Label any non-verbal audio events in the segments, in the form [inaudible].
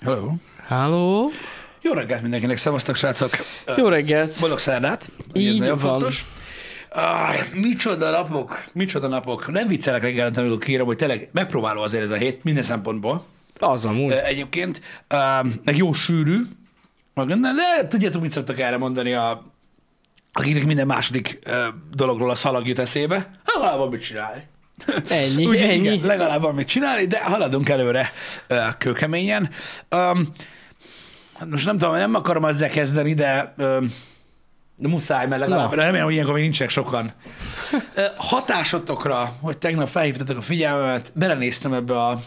Hello. Halló? Jó reggelt mindenkinek, szevasztok, srácok. Jó reggelt! Boldog szerdát. ugye ez Így nagyon van. Fontos. Ah, micsoda napok, micsoda napok. Nem viccelek reggelente, amikor kérem, hogy tényleg megpróbáló azért ez a hét minden szempontból. Az amúgy. Egyébként, meg jó sűrű, de tudjátok, mit szoktak erre mondani a akiknek minden második dologról a szalag jut eszébe, hát van mit csinálni. Ennyi, Úgy, ennyi. Igen, legalább van mit csinálni, de haladunk előre kőkeményen. Um, most nem tudom, nem akarom ezzel kezdeni, de um, muszáj, mert legalább, Na. remélem, hogy ilyenkor még nincsenek sokan. Hatásotokra, hogy tegnap felhívtatok a figyelmemet, belenéztem ebbe a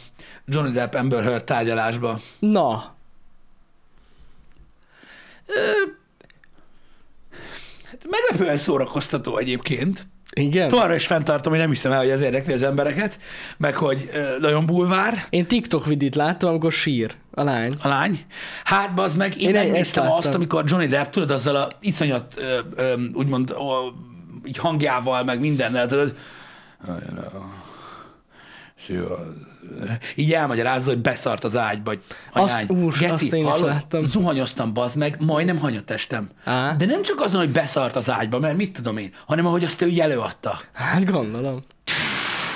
Johnny Depp Amber Heard tárgyalásba. Na, Hát meglepően szórakoztató egyébként. Igen? Továbbra is fenntartom, hogy nem hiszem el, hogy ez érdekli az embereket, meg hogy ö, nagyon bulvár Én TikTok vidit láttam, amikor sír a lány. a lány. Hát, bazd meg, én, Én megnéztem láttam. azt, amikor Johnny Depp, tudod, azzal a iszonyat, ö, ö, úgymond, ó, így hangjával, meg mindennel, tudod, I know. She was- így elmagyarázza, hogy beszart az ágyba, hogy Azt- anyány, úr, geci, azt én is hallod? láttam. zuhanyoztam, bazd meg, majdnem hanyatestem. Á. De nem csak azon, hogy beszart az ágyba, mert mit tudom én, hanem ahogy azt ő így előadta. Hát gondolom.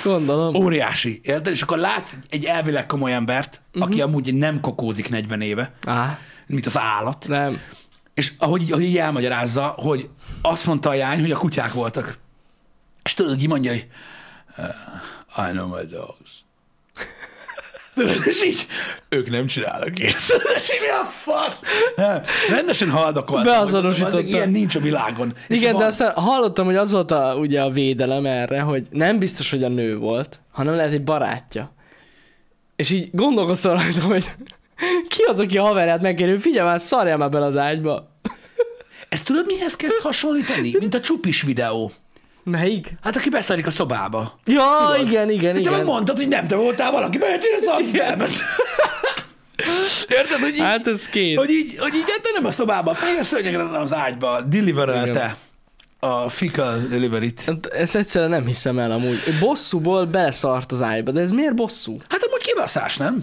Gondolom. Óriási, érted? És akkor lát egy elvileg komoly embert, Mhm. aki amúgy nem kokózik 40 éve, Á, mint az állat, nem. és ahogy, így- ahogy így elmagyarázza, hogy azt mondta a jány, hogy a kutyák voltak. És tudod, így mondja, hogy uh, I know my dogs. Tudod, és így, ők nem csinálnak ilyet. [laughs] És így, mi a fasz? Nem, [laughs] rendesen haldakoltam. Beazonosította. hogy Ilyen nincs a világon. És Igen, van- de aztán hallottam, hogy az volt a, ugye a védelem erre, hogy nem biztos, hogy a nő volt, hanem lehet egy barátja. És így gondolkoztam rajta, hogy [laughs] ki az, aki a haverját megkérdő, hogy figyelj már, szarjál már bele az ágyba. Ezt tudod, mihez kezd hasonlítani? Mint a csupis videó. Melyik? Hát aki beszélik a szobába. Ja, Tudod? igen, igen, Te igen. meg mondtad, hogy nem te voltál, valaki bejött, én a szarsz elment. Érted, hogy így, Hát ez két. hogy így, hogy így hát nem a szobába, a fehér szőnyegre, hanem az ágyba deliverelte a fecal delivery-t. Hát Ezt egyszerűen nem hiszem el amúgy. Bosszúból beleszart az ágyba, de ez miért bosszú? Hát amúgy kibaszás, nem?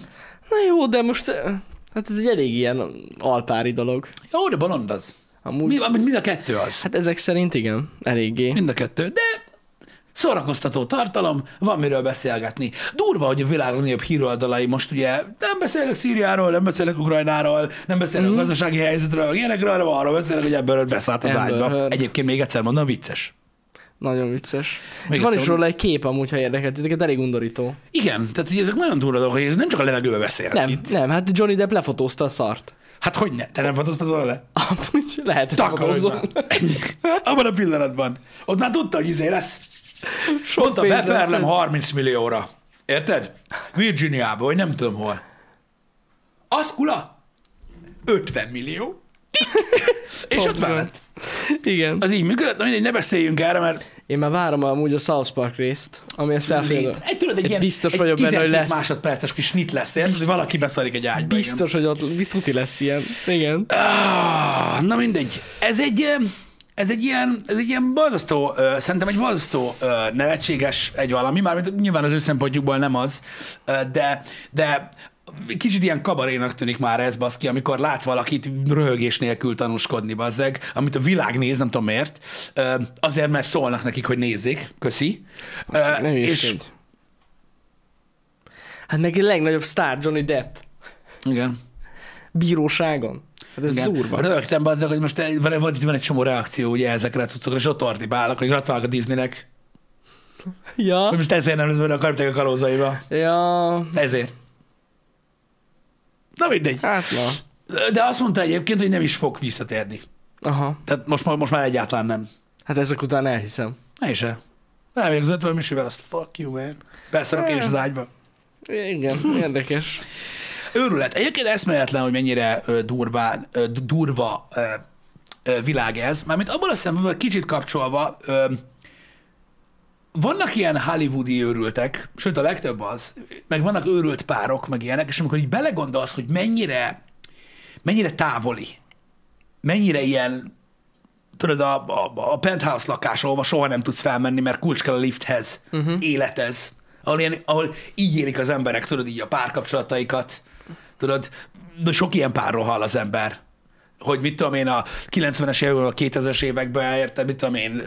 Na jó, de most... eh, Hát ez egy elég ilyen alpári dolog. Jó, de bolond az. Amúgy... Mi, mind a kettő az. Hát ezek szerint igen, eléggé. Mind a kettő. De szórakoztató tartalom, van miről beszélgetni. Durva, hogy a világ legnagyobb híroldalai most ugye nem beszélek Szíriáról, nem beszélek Ukrajnáról, nem beszélek mm. a gazdasági helyzetről, ilyenekről, hanem arról beszélek, hogy ebből beszállt az Amber ágyba. Heard. Egyébként még egyszer mondom, vicces. Nagyon vicces. Még Van is róla egy kép amúgy, ha érdekelt titeket, elég undorító. Igen, tehát hogy ezek nagyon durva dolgok, hogy ez nem csak a levegőbe beszél. Nem, Itt. nem, hát Johnny Depp lefotózta a szart. Hát hogy ne? Te nem fotóztad volna le? Amúgy lehet, hogy. Ennyi. Abban a pillanatban. Ott már tudta, hogy izé lesz. Sok Mondta, beperlem lesz. 30 millióra. Érted? Virginiába, vagy nem tudom hol. Az kula? 50 millió. És ott lett. Igen. Az így működött, na mindegy, ne beszéljünk erre, mert Én már várom amúgy a South Park részt, ami ezt felfedező. Egy, tudod, egy, Egy ilyen biztos egy vagyok benne, hogy 12 lesz. másodperces kis snit lesz, érted? hogy valaki beszarik egy ágyba. igen. Biztos, hogy ott tuti lesz ilyen. Igen. Ah, na mindegy. Ez egy, ez egy ilyen, ez egy ilyen borzasztó, ö, szerintem egy borzasztó ö, nevetséges egy valami, mármint nyilván az ő szempontjukból nem az, de, de kicsit ilyen kabarénak tűnik már ez, baszki, amikor látsz valakit röhögés nélkül tanúskodni, bazzeg, amit a világ néz, nem tudom miért, azért, mert szólnak nekik, hogy nézzék, köszi. Ö, Nem is és. Hát neki a legnagyobb sztár Johnny Depp. igen. Bíróságon. Hát ez Igen. durva. Rögtem bazzeg, hogy most van, van, van egy csomó reakció ugye ezekre a cuccokra, és ott ordibálnak, hogy gratulálok a Disneynek. Ja. Most ezért nem lesz benne a kariptek a kalózaiba. Ja. Ezért. Na mindegy. Hát na. De azt mondta egyébként, hogy nem is fog visszatérni. Aha. Tehát most, már- most már egyáltalán nem. Hát ezek után elhiszem. Ne is el. Még az 50 misivel, azt fuck you, man. Beszarok én is az ágyba. Igen, [laughs] érdekes. Őrület. Egyébként eszméletlen, hogy mennyire ö, durván, ö, durva ö, világ ez. Mármint abban a szempontból kicsit kapcsolva, vannak ilyen hollywoodi őrültek, sőt a legtöbb az, meg vannak őrült párok, meg ilyenek, és amikor így belegondolsz, hogy mennyire, mennyire távoli, mennyire ilyen, tudod, a, a, a penthouse lakás, ahova soha nem tudsz felmenni, mert kulcs kell a lifthez, uh-huh. életez, ahol, ilyen, ahol így élik az emberek, tudod, így a párkapcsolataikat, tudod, de sok ilyen párról hall az ember hogy mit tudom én, a 90-es években, a 2000-es években, érted, mit tudom én,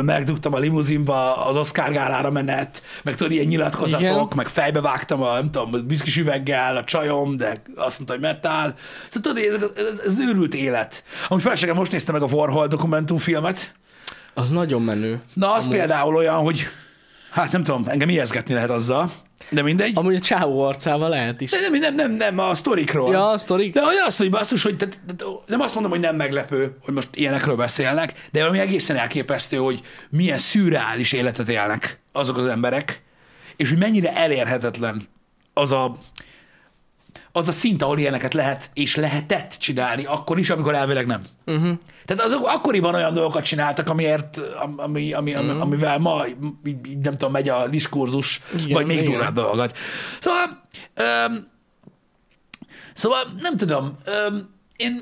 megdugtam a limuzinba az Oscar gálára menet, meg tudod, ilyen nyilatkozatok, Igen. meg fejbe vágtam a, nem tudom, a viszkis üveggel, a csajom, de azt mondta, hogy metál. Szóval tudod, ez, ez, ez őrült élet. Amúgy feleségem most nézte meg a Warhol dokumentumfilmet, Az nagyon menő. Na, az Amúgy. például olyan, hogy hát nem tudom, engem ijeszgetni lehet azzal, de mindegy. Amúgy a csávó arcával lehet is. Nem, nem, nem, nem, a sztorikról. Ja, a sztorik. De az, hogy basszus, hogy tehát, tehát, nem azt mondom, hogy nem meglepő, hogy most ilyenekről beszélnek, de valami egészen elképesztő, hogy milyen szürreális életet élnek azok az emberek, és hogy mennyire elérhetetlen az a, az a szint, ahol ilyeneket lehet és lehetett csinálni, akkor is, amikor elvileg nem. Uh-huh. Tehát azok akkoriban olyan dolgokat csináltak, amiért, ami, ami, ami, Mhm. amivel ma így, így nem tudom, megy a diskurzus, Igen, vagy még durvább dolgokat. Szóval, öm, szóval nem tudom, öm, én,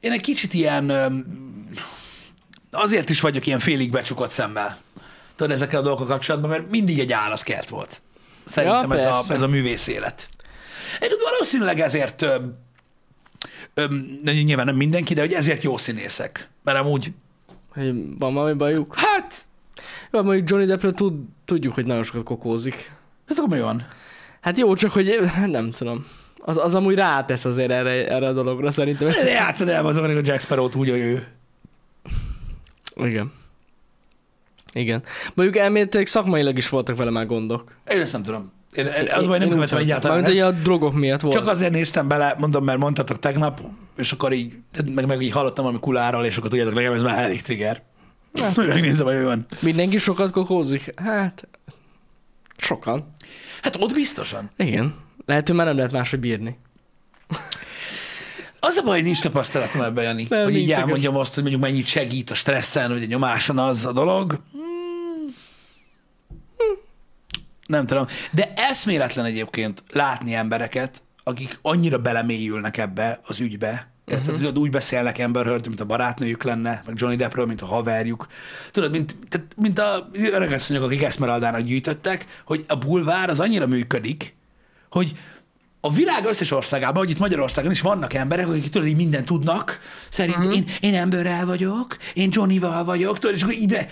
én egy kicsit ilyen, öm, azért is vagyok ilyen félig becsukott szemmel. Tudod, ezekkel a dolgokkal kapcsolatban, mert mindig egy állatkert volt. Szerintem Ja, ez, a, ez a művész élet. Valószínűleg ezért öm, öm, nyilván nem mindenki, de hogy ezért jó színészek. Mert amúgy, Hogy van valami bajuk? hát, Jó, mondjuk Johnny Deppről tud, tudjuk, hogy nagyon sokat kokózik. ez akkor mi van? Hát jó, csak hogy [laughs] nem tudom. Az, az amúgy rátesz azért erre, erre a dologra szerintem. De játszod el azon, hogy a Jack Sparrow-t úgy, hogy ő. Igen. Igen. Mondjuk elméletileg szakmailag is voltak vele már gondok. Én ezt nem tudom. Én, én, az baj, nem követem egyáltalán Mármint, hogy a drogok miatt volt. Csak azért néztem bele, mondom, mert mondtatok tegnap, és akkor így, meg, meg így hallottam valami kuláról, és akkor tudjátok, nekem ez már elég trigger. Hogy [laughs] megnézem, hogy van. Mindenki sokat kokózik? Hát, sokan. Hát ott biztosan. Igen. Lehet, hogy már nem lehet máshogy bírni. Az a baj, hogy nincs tapasztalatom ebben, Jani. Nem, hogy így elmondjam azt, hogy mondjuk mennyit segít a stresszen, vagy a nyomáson az a dolog. Hmm. Nem tudom. De eszméletlen egyébként látni embereket, akik annyira belemélyülnek ebbe az ügybe, Uh-huh. Tehát, tudod, úgy beszélnek Amber Heard, mint a barátnőjük lenne, meg Johnny Deppről, mint a haverjuk. Tudod, mint, tehát, mint a öregasszonyok, akik Esmeraldának gyűjtöttek, hogy a bulvár az annyira működik, hogy a világ összes országában, hogy itt Magyarországon is vannak emberek, akik tudod, így mindent tudnak, szerint uh-huh. én, én emberrel vagyok, én Johnnyval vagyok, tudod, és akkor így be...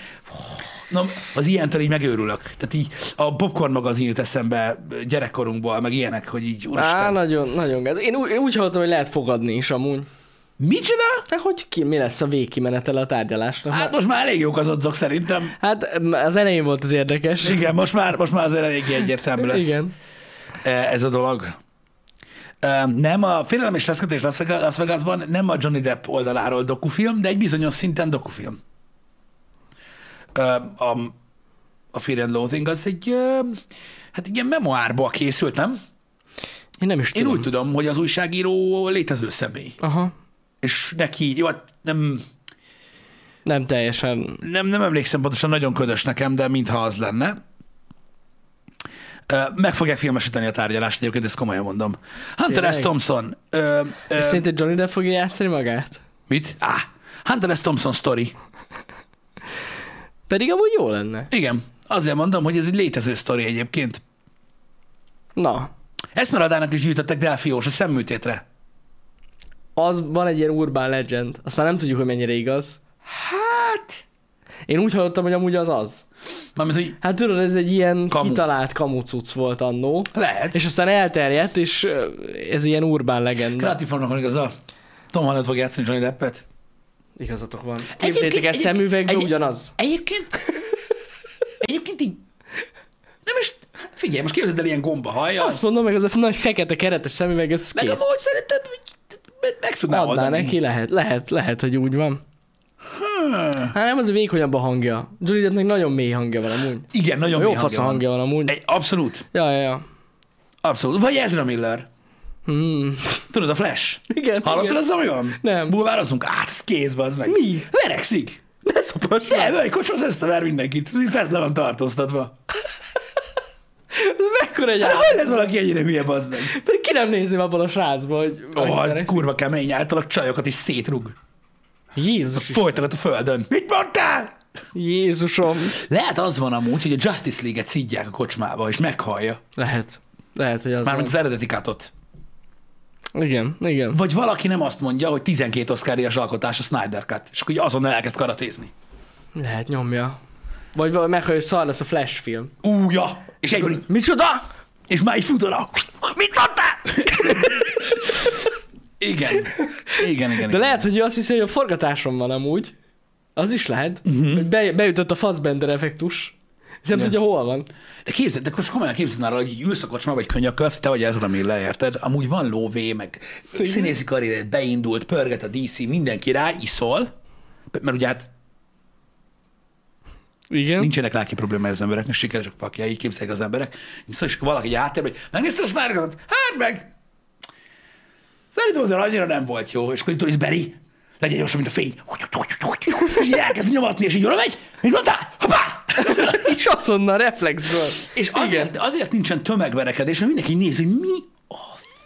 Na, az ilyentől így megőrülök. Tehát így a Popcorn magazin jut eszembe gyerekkorunkból, meg ilyenek, hogy így, Á, úristen, nagyon, nagyon gáz. Én, úgy- én úgy hallottam, hogy lehet fogadni is amúgy. micsoda? De hogy ki, mi lesz a végkimenetele a tárgyalásnak? Hát most már elég jók az odzok szerintem. Hát az elején volt az érdekes. Igen, most már, most már azért eléggé egyértelmű lesz Igen. eh, ez a dolog. Eh, Nem, a Félelem és Reszketés Las Vegasban nem a Johnny Depp oldaláról dokufilm, de egy bizonyos szinten dokufilm. A, a Fear and Loathing az egy, hát egy ilyen memoárból készült, nem? Én nem is Én tudom. úgy tudom, hogy az újságíró létező személy. Aha. És neki, jó, hát nem, Nem teljesen. nem, nem emlékszem pontosan, nagyon ködös nekem, de mintha az lenne. Meg fogják filmesíteni a tárgyalást, egyébként ezt komolyan mondom. Hunter S. Thompson. Ö, ö, Szerinted Johnny Depp fogja játszani magát? mit? Á, Hunter S. Thompson story. Pedig amúgy jó lenne. Igen, azért mondom, hogy ez egy létező sztori egyébként. Na, Esmeraldának is gyűjtöttek Delfiós a szemműtétre. az van egy ilyen urban legend. Aztán nem tudjuk, hogy mennyire igaz. Hát, Én úgy hallottam, hogy amúgy az az. mármint, hogy Hát tudod, ez egy ilyen Kamu. kitalált kamucuc volt annó. lehet. És aztán elterjedt, és ez ilyen urbán legenda. Kreatív formnak van igaza. Tom Holland fog játszani Johnny Deppet. Igazatok van. Képzeljétek el, szemüvegbe egy- ugyanaz. Egyébként, egyébként így, nem is, figyelj, most képzeld el ilyen gomba hajjal. Azt mondom, meg az a nagy fekete keretes szemüveg, ez Meg kész. amúgy szerintem meg, meg tudnám Adná oldani. neki, lehet, lehet, lehet, hogy úgy van. Hmm. Hát nem az a vékonyabb a hangja. Deppnek nagyon mély hangja van amúgy. Igen, nagyon Jó mély fasz a hangja hangja van amúgy. van. Egy, abszolút, Ja, ja, ja. abszolút. Vagy Ezra Miller. Hmm. Tudod, a Flash. Igen, Hallottad igen. az, ami van? Nem. Bulvározunk? Át, ez kézbe, az meg. Mi? Verekszik. Ne szopass De, egy kocshoz összever mindenkit. Fesz le van tartóztatva. Ez mekkora egy Hát, hogy lett valaki ennyire hülye, bazd meg? Pedig ki nem nézném abban a srácban, hogy... Oh, kurva kemény, általak csajokat is szétrug. Jézus, Folytagat a földön. Mit mondtál? Jézusom. Lehet az van amúgy, hogy a Justice League-et szidják a kocsmába, és meghallja. Lehet. Lehet, hogy az Mármint az eredeti katot. Igen, igen. Vagy valaki nem azt mondja, hogy 12 oszkárias alkotás a Snyder Cut, és akkor azonnal elkezd karatézni. Lehet nyomja. Vagy meg, hogy szar lesz a Flash film. Ú, ja! És egyből Micsoda? és már így futóra. Mit mondtál? igen. Igen, igen, De igen. lehet, hogy ő azt hiszi, hogy a forgatáson van amúgy. Az is lehet. Uh-huh. Hogy be, beütött a Fassbender effektus. És nem Ja. tudja, hol van. De képzeld, de most komolyan képzeld már, hogy ülsz a kocsmába, vagy könyökölsz, te vagy Ezra Miller, érted? Amúgy van lóvé, meg színészi karriered beindult, pörget a DC, mindenki rá, iszol, mert ugye hát Igen. nincsenek lelki probléma az embereknek, sikeresek fakja, így képzeljék az emberek. Szóval és valaki áttér, hogy megnézted a Snyder? Hát meg! Szerintem azért annyira nem volt jó, és akkor itt tudod, Beri, legyen gyorsan, mint a fény. És így elkezd nyomatni, és így oda megy. Mit mondtál? Hoppá! És azonnal reflexből. És azért, azért nincsen tömegverekedés, mert mindenki nézi, hogy mi a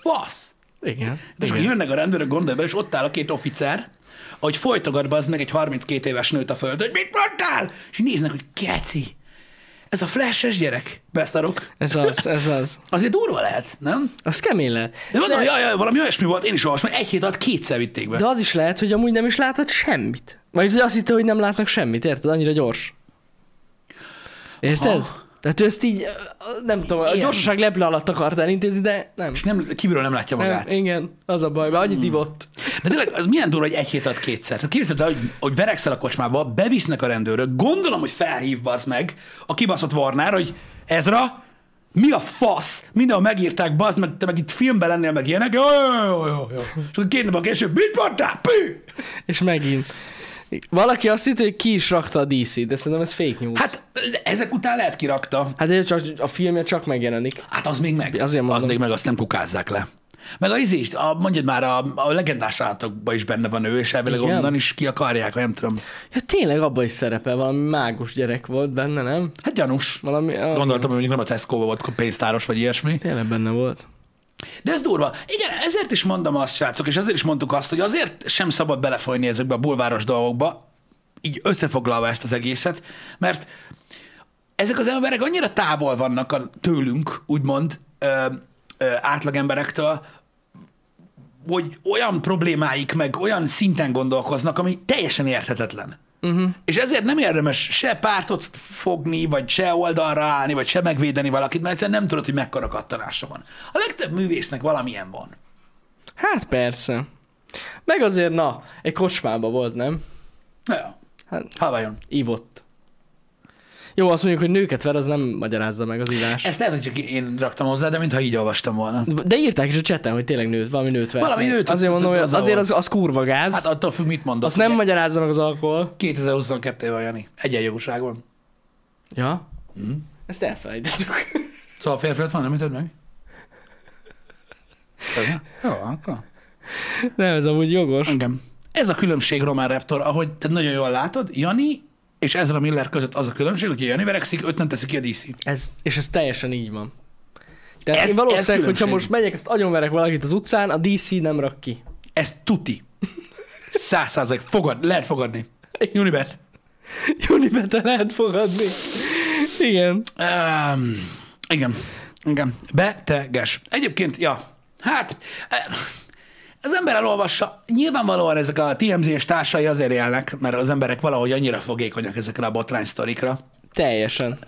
fasz. Igen. És akkor jönnek a rendőrök, gondolj bele, és ott áll a két officer, ahogy folytogat az meg egy 32 éves nőt a földön, hogy mit mondtál? És így néznek, hogy keci, ez a flashes gyerek, beszarok. Ez az, ez az. [laughs] Azért durva lehet, nem? Az kemény lehet. De mondom, jaj, jaj, valami olyasmi volt, én is olvastam, egy hét alatt kétszer vitték be. De az is lehet, hogy amúgy nem is látod semmit. Vagy azt hitte, hogy nem látnak semmit, érted? Annyira gyors. Érted? Aha. Tehát ő ezt így, nem tudom, a Igen. gyorsaság leple alatt akart elintézni, de nem. És nem, kívülről nem látja nem magát. igen, az a baj, mert annyit ivott. De tényleg, az milyen durva, hogy egy hét alatt kétszer. Tehát képzeld el, hogy, hogy verekszel a kocsmába, bevisznek a rendőrök, gondolom, hogy felhív bazd meg a kibaszott Warner, hogy Ezra, mi a fasz? Mindenhol megírták, bazd meg, te meg itt filmben lennél, meg ilyenek. Jó, jó, jó, jó. És akkor két nap később, mit mondtál? Pű! És megint. Valaki azt hitt, hogy ki is rakta a DC-t, de szerintem ez fake news. Hát, ezek után lehet kirakta. hát ez csak a filmje csak megjelenik. Hát az még meg. Azért az mondom. még meg, azt nem kukázzák le. Meg a izé is, a, mondjad már, a, a legendás állatokban is benne van ő, és elvileg Igen? onnan is ki akarják, nem tudom. Ja tényleg abban is szerepel, valami mágus gyerek volt benne, nem? Hát gyanús. Valami, ah, Gondoltam, hogy mondjuk nem a Tesco-ba volt pénztáros, vagy ilyesmi. Tényleg benne volt. De ez durva. Igen, ezért is mondom azt, srácok, és azért is mondtuk azt, hogy azért sem szabad belefolyni ezekbe a bulváros dolgokba, így összefoglalva ezt az egészet, mert ezek az emberek annyira távol vannak a, tőlünk, úgymond, ö, ö, átlagemberektől, hogy olyan problémáik, meg olyan szinten gondolkoznak, ami teljesen érthetetlen. Uh-huh. És ezért nem érdemes se pártot fogni, vagy se oldalra állni, vagy se megvédeni valakit, mert egyszerűen nem tudod, hogy mekkora kattanása van. A legtöbb művésznek valamilyen van. Hát persze. Meg azért, na, egy kocsmába volt, nem? Ja. Hát Havajon. ívott. Jó, azt mondjuk, hogy nőket ver, az nem magyarázza meg az ívás. Ezt lehet, hogy csak én raktam hozzá, de mintha így olvastam volna. De írták is a chaten, hogy tényleg nőt, valami nőt ver. Valami nőt, Azért mondom, hogy az azért az, az kurva gáz. Hát attól függ, mit mondok. azt nem magyarázza meg az alkohol. 2022 van, Jani. Egyenjogúság van. Ja? Mhm. Ezt elfelejtettük. Szóval férfi van, nem ütöd meg? [laughs] Jó, akkor. nem, ez amúgy jogos. Engem. Ez a különbség Román Raptor, ahogy te nagyon jól látod, Jani és Ezra Miller között az a különbség, hogy Jani verekszik, őt nem teszi ki a DC. Ez, és ez teljesen így van. Tehát Ez- én ez valószínűleg, hogyha különbség. most megyek, ezt agyonverek valakit az utcán, a DC nem rak ki. Ez tuti. Száz százalék. Fogad, lehet fogadni. Unibet. Unibete lehet fogadni. Igen. Um, igen. Igen. Beteges. Egyébként, ja, hát az ember elolvassa, nyilvánvalóan ezek a TMZ és társai azért élnek, mert az emberek valahogy annyira fogékonyak ezekre a botrány sztorikra. Teljesen.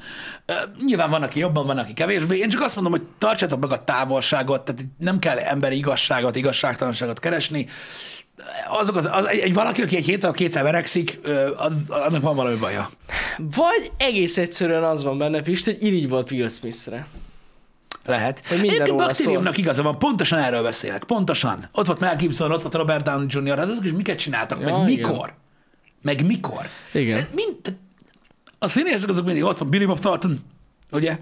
Nyilván van, aki jobban, van, aki kevésbé. Én csak azt mondom, hogy tartsátok meg a távolságot, tehát nem kell emberi igazságot, igazságtalanságot keresni. Azok az, az egy, egy valaki, aki egy hét alatt kétszer verekszik, az, annak van valami baja. Vagy egész egyszerűen az van benne, Pist, hogy irigy volt Will Smithre. Lehet. Hogy minden Egyébként baktériumnak igaza van, pontosan erről beszélek. Pontosan. Ott volt Mel Gibson, ott volt Robert Downey Jr., hát azok is miket csináltak, Ja, meg igen. mikor. Meg mikor. Igen. Mind, tehát a színészek azok mindig ott van, Billy Bob Thornton, ugye?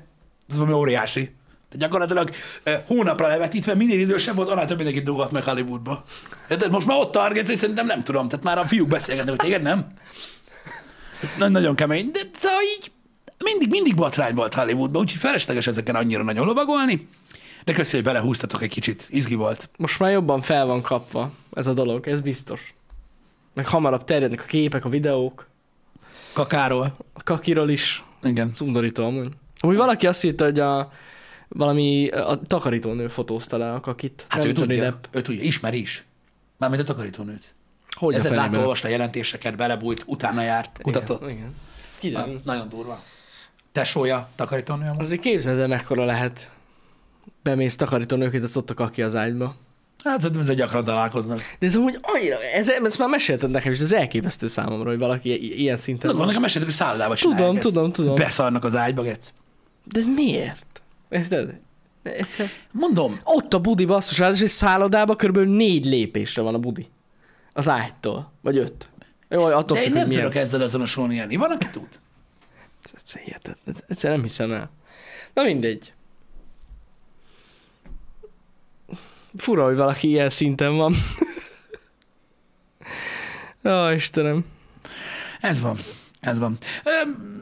Ez valami óriási. Tehát gyakorlatilag hónapra levetítve minél idősebb volt, annál több mindenkit dugott meg Hollywoodba. De most már ott targetsz, és szerintem nem tudom, tehát már a fiúk beszélgetnek, hogy téged nem? Na, nagyon kemény, de szóval így mindig, mindig botrány volt Hollywoodban, úgyhogy felesleges ezeken annyira nagyon lovagolni, de köszi, hogy belehúztatok egy kicsit, izgi volt. Most már jobban fel van kapva ez a dolog, ez biztos. Meg hamarabb terjednek a képek, a videók, Kakáról. a kakiról is. Igen. Ez undorító amúgy. Úgy valaki azt írta, hogy a valami a takarítónő fotózta le a kakit. Hát ő tudja, Depp. ő tudja, ismeri is. Mármint a takarítónőt. Hogy a Érted, látta, fenében? olvasta a jelentéseket, belebújt, utána járt, kutatott. Igen, igen. Kiderül. nagyon durva. Tesója, takarítónő amúgy. Azért képzeld el, mekkora lehet. Bemész takarítónőként, azt ott a kaki az ágyba. Hát szerintem ezzel gyakran találkoznak. De ez amúgy annyira, ez, ezt már mesélted nekem, és ez elképesztő számomra, hogy valaki ilyen szinten Tudod, van nekem meséltek, hogy szállodába csinálják Tudom, ezt. tudom, tudom. Beszarnak az ágyba, gec. De miért? Érted? Egyszer... Mondom, Ott a budi basszus, és egy szállodában kb. négy lépésre van a budi. Az ágytól. Vagy öt. Jó, attól de én nem tudok ezzel azonosulni, Jani. Van, aki tud. Ez hihetetlen. Egyszer nem hiszem el. Na mindegy. Fura, hogy valaki ilyen szinten van. [laughs] Ó, Istenem. Ez van. Ez van. Öm,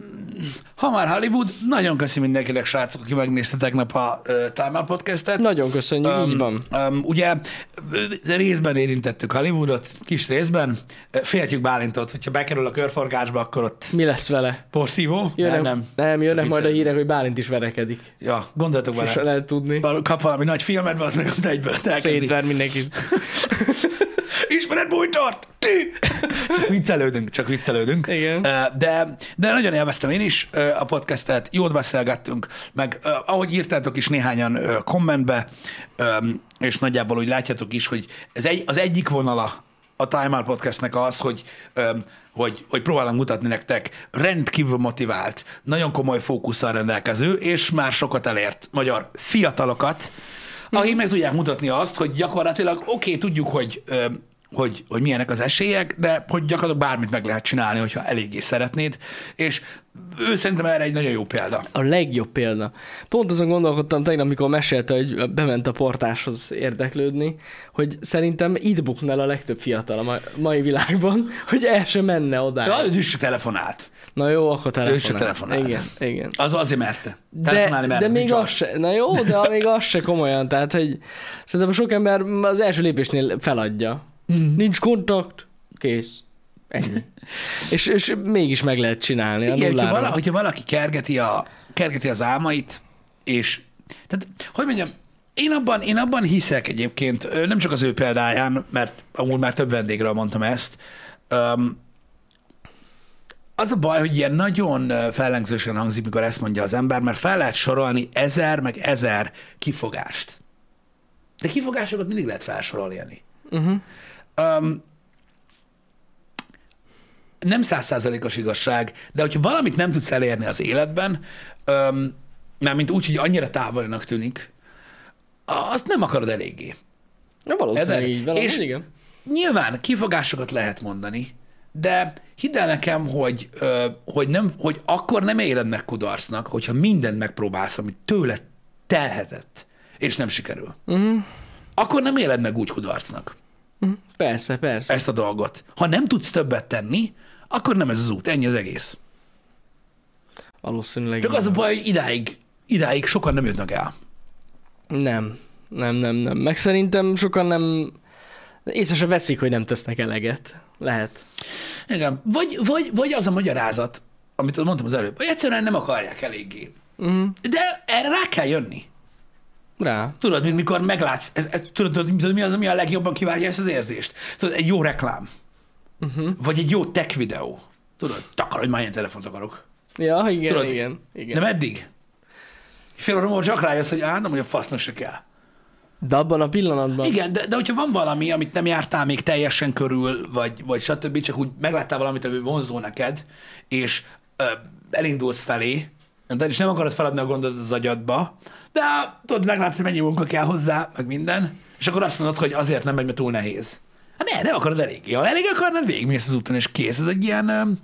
ha már Hollywood, nagyon köszi mindenkinek, srácok, aki megnézte tegnap a uh, Time Out podcastet. Nagyon köszönjük, Öm, így van. öm, ugye részben érintettük Hollywoodot, kis részben. Féltjük Bálintot, hogyha bekerül a körforgásba, akkor ott Mi lesz vele? porszívó. Jönnek, nem, nem. nem jönnek Csak majd a hírek, hogy Bálint is verekedik. Ja, gondoltok Sose bele. lehet tudni. Kap valami nagy filmet, az azt egyből elkezdi. Szétver mindenkit. [laughs] Ismered Bújtort? Ti! Csak viccelődünk, csak viccelődünk. Igen. De, de nagyon élveztem én is a podcastet, jót beszélgettünk, meg ahogy írtátok is néhányan kommentbe, és nagyjából úgy látjátok is, hogy ez egy, az egyik vonala a Time Out podcastnek az, hogy, hogy, hogy próbálom mutatni nektek rendkívül motivált, nagyon komoly fókusszal rendelkező, és már sokat elért magyar fiatalokat, akik meg tudják mutatni azt, hogy gyakorlatilag oké, okay, tudjuk, hogy, hogy, hogy milyenek az esélyek, de hogy gyakorlatilag bármit meg lehet csinálni, hogyha eléggé szeretnéd, és ő szerintem erre egy nagyon jó példa. A legjobb példa. Pont azon gondolkodtam tegnap, amikor mesélte, hogy bement a portáshoz érdeklődni, hogy szerintem itt bukna el a legtöbb fiatal a ma- mai világban, [laughs] hogy el sem menne oda. Ja, ő is csak telefonált. Na jó, akkor Ő telefonál. csak telefonált. Igen, igen. Az azért merte. De, Telefonálni de merte, még nincs az az. se, na jó, de még az se komolyan, tehát, hogy szerintem sok ember az első lépésnél feladja. Mhm. Nincs kontakt, kész. Ennyi. [laughs] és, és mégis meg lehet csinálni a Figyelj, hogyha, nulláról. vala, hogyha valaki kergeti, a, kergeti az álmait, és tehát, hogy mondjam, én abban, én abban hiszek egyébként, nem csak az ő példáján, mert amúgy már több vendégről mondtam ezt, um, az a baj, hogy ilyen nagyon fellengzősen hangzik, mikor ezt mondja az ember, mert fel lehet sorolni ezer, meg ezer kifogást. De kifogásokat mindig lehet felsorolni. Uh-huh. Um, nem százszázalékos igazság, de hogyha valamit nem tudsz elérni az életben, um, mármint úgy, hogy annyira távolinak tűnik, azt nem akarod eléggé. Na valószínűleg így van, És- igen. Nyilván kifogásokat lehet mondani, de hidd el nekem, hogy, hogy, nem, hogy akkor nem éled meg kudarcnak, hogyha mindent megpróbálsz, amit tőle telhetett, és nem sikerül. Uh-huh. Akkor nem éled meg úgy kudarcnak. Persze, persze. ezt a dolgot. Ha nem tudsz többet tenni, akkor nem ez az út, ennyi az egész. Valószínűleg Csak az a baj, hogy idáig, idáig sokan nem jutnak el. Nem, nem, nem, nem. Meg szerintem sokan nem... Észre se veszik, hogy nem tesznek eleget. Lehet. Igen. Vagy, vagy, vagy az a magyarázat, amit mondtam az előbb, hogy egyszerűen nem akarják eléggé. Uh-huh. De erre rá kell jönni. Rá. Tudod, mint mikor meglátsz, ez, ez, tudod, tudod, tudod, mi az, ami a legjobban kiváltja ezt az érzést? Tudod, egy jó reklám. Uh-huh. Vagy egy jó tech videó. Tudod, takar, hogy már ilyen telefont akarok. Ja, igen, Tudod, igen. igen. Nem eddig? Fél óra múlva csak rájössz, hogy á, nem, hogy a fasznak se kell. De abban a pillanatban... Igen, de, de hogyha van valami, amit nem jártál még teljesen körül, vagy, vagy stb., csak úgy megláttál valamit, ami vonzó neked, és ö, elindulsz felé, de és nem akarod feladni a gondot az agyadba, de tudod, meglátod, mennyi munka kell hozzá, meg minden, és akkor azt mondod, hogy azért nem megy, mert túl nehéz. Hát ne, nem akarod elég. Ha elég akarnod, végigmész az úton, és kész. Ez egy ilyen...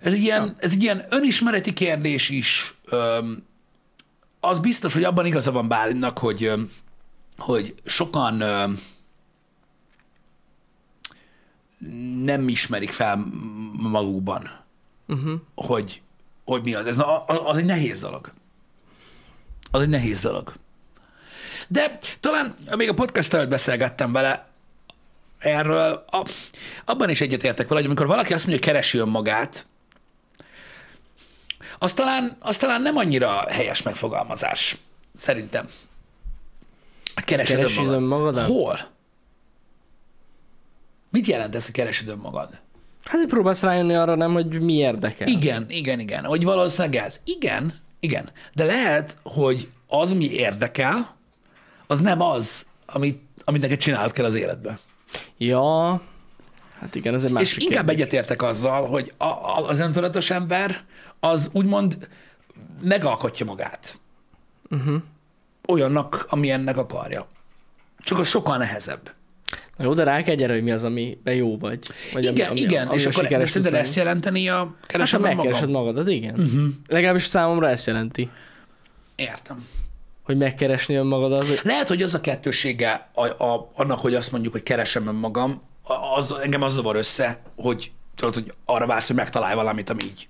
Ez egy ilyen, ez egy ilyen önismereti kérdés is. Az biztos, hogy abban igaza van Bálintnak, hogy, hogy sokan nem ismerik fel magukban, Uh-huh. hogy, hogy mi az. Ez az egy nehéz dolog. Az egy nehéz dolog. De talán még a podcast előtt beszélgettem vele erről, a, abban is egyetértek vele, hogy amikor valaki azt mondja, hogy keresi önmagát, az talán, az talán nem annyira helyes megfogalmazás, szerintem. Keresed, Keresed önmagad. Hol? Mit jelent ez, hogy keresed önmagad? Hát próbálsz rájönni arra nem, hogy mi érdekel. Igen, igen, igen. Hogy valószínűleg ez. Igen, igen. De lehet, hogy az, mi érdekel, az nem az, amit, amit neked csinálnod kell az életben. Ja, hát igen, ez egy másik És inkább kérdés. egyetértek azzal, hogy a, a, az öntudatos ember az úgymond megalkotja magát. Uh-huh. Olyannak, ami ennek akarja. Csak az sokkal nehezebb. Na jó, de rákedj erre, hogy mi az, amiben jó vagy. vagy igen, ami, igen, ami és akkor de szerinted ezt jelenteni a Hát, keresem megkeresed magam? magadat, igen. Uh-huh. Legalábbis számomra ezt jelenti, Értem. hogy megkeresni önmagadat. hogy- Lehet, hogy az a kettősége a, a, annak, hogy azt mondjuk, hogy keresem önmagam, az, engem az zavar össze, hogy tudod, hogy arra vársz, hogy megtalálj valamit, ami így.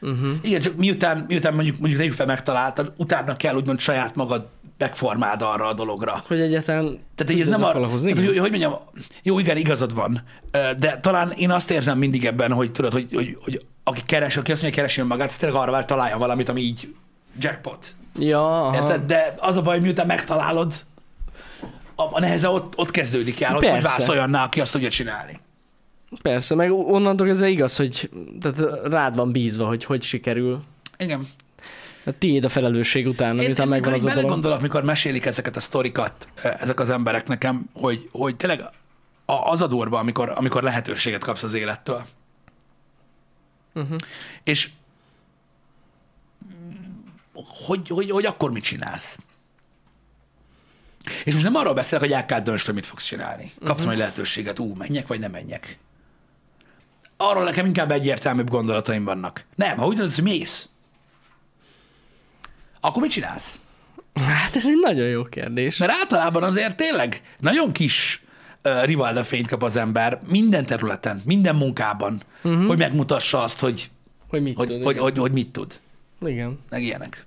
Uh-huh. Igen, csak miután, miután mondjuk, mondjuk tegyük fel megtaláltad, utána kell úgymond saját magad megformáld arra a dologra. Hogy egyáltalán Tehát, hogy ez nem ezzel a, foglalkozni, tehát, hogy, hogy mondjam, jó, igen, igazad van, de talán én azt érzem mindig ebben, hogy tudod, hogy, hogy, hogy aki keres, aki azt mondja, hogy keresi magát, tényleg arra vár, találja valamit, ami így jackpot. Ja, aha. Érted? De az a baj, hogy miután megtalálod, a, a neheze ott, ott kezdődik el, hogy, hogy Persze. válsz olyanná, aki azt tudja csinálni. Persze, meg onnantól ez igaz, hogy tehát rád van bízva, hogy hogy sikerül. Igen. Tiéd a felelősség utána, Én, miután megvan az a dolog. gondolok, mikor mesélik ezeket a sztorikat eh, ezek az emberek nekem, hogy, hogy tényleg az a durva, amikor, amikor lehetőséget kapsz az élettől. Uh-huh. És hogy, hogy, hogy akkor mit csinálsz? És most nem arról beszélek, hogy el kell döntsd, hogy mit fogsz csinálni. Kaptam uh-huh. egy lehetőséget, ú, menjek vagy nem menjek. Arról nekem inkább egyértelműbb gondolataim vannak. Nem, ha úgy döntesz, hogy mész, akkor mit csinálsz? Hát ez egy nagyon jó kérdés. Mert általában azért tényleg nagyon kis uh, rivalda fényt kap az ember minden területen, minden munkában, uh-huh. hogy megmutassa azt, hogy, Hogy mit hogy, tud. hogy, igen. hogy, hogy mit tud. igen. Meg ilyenek.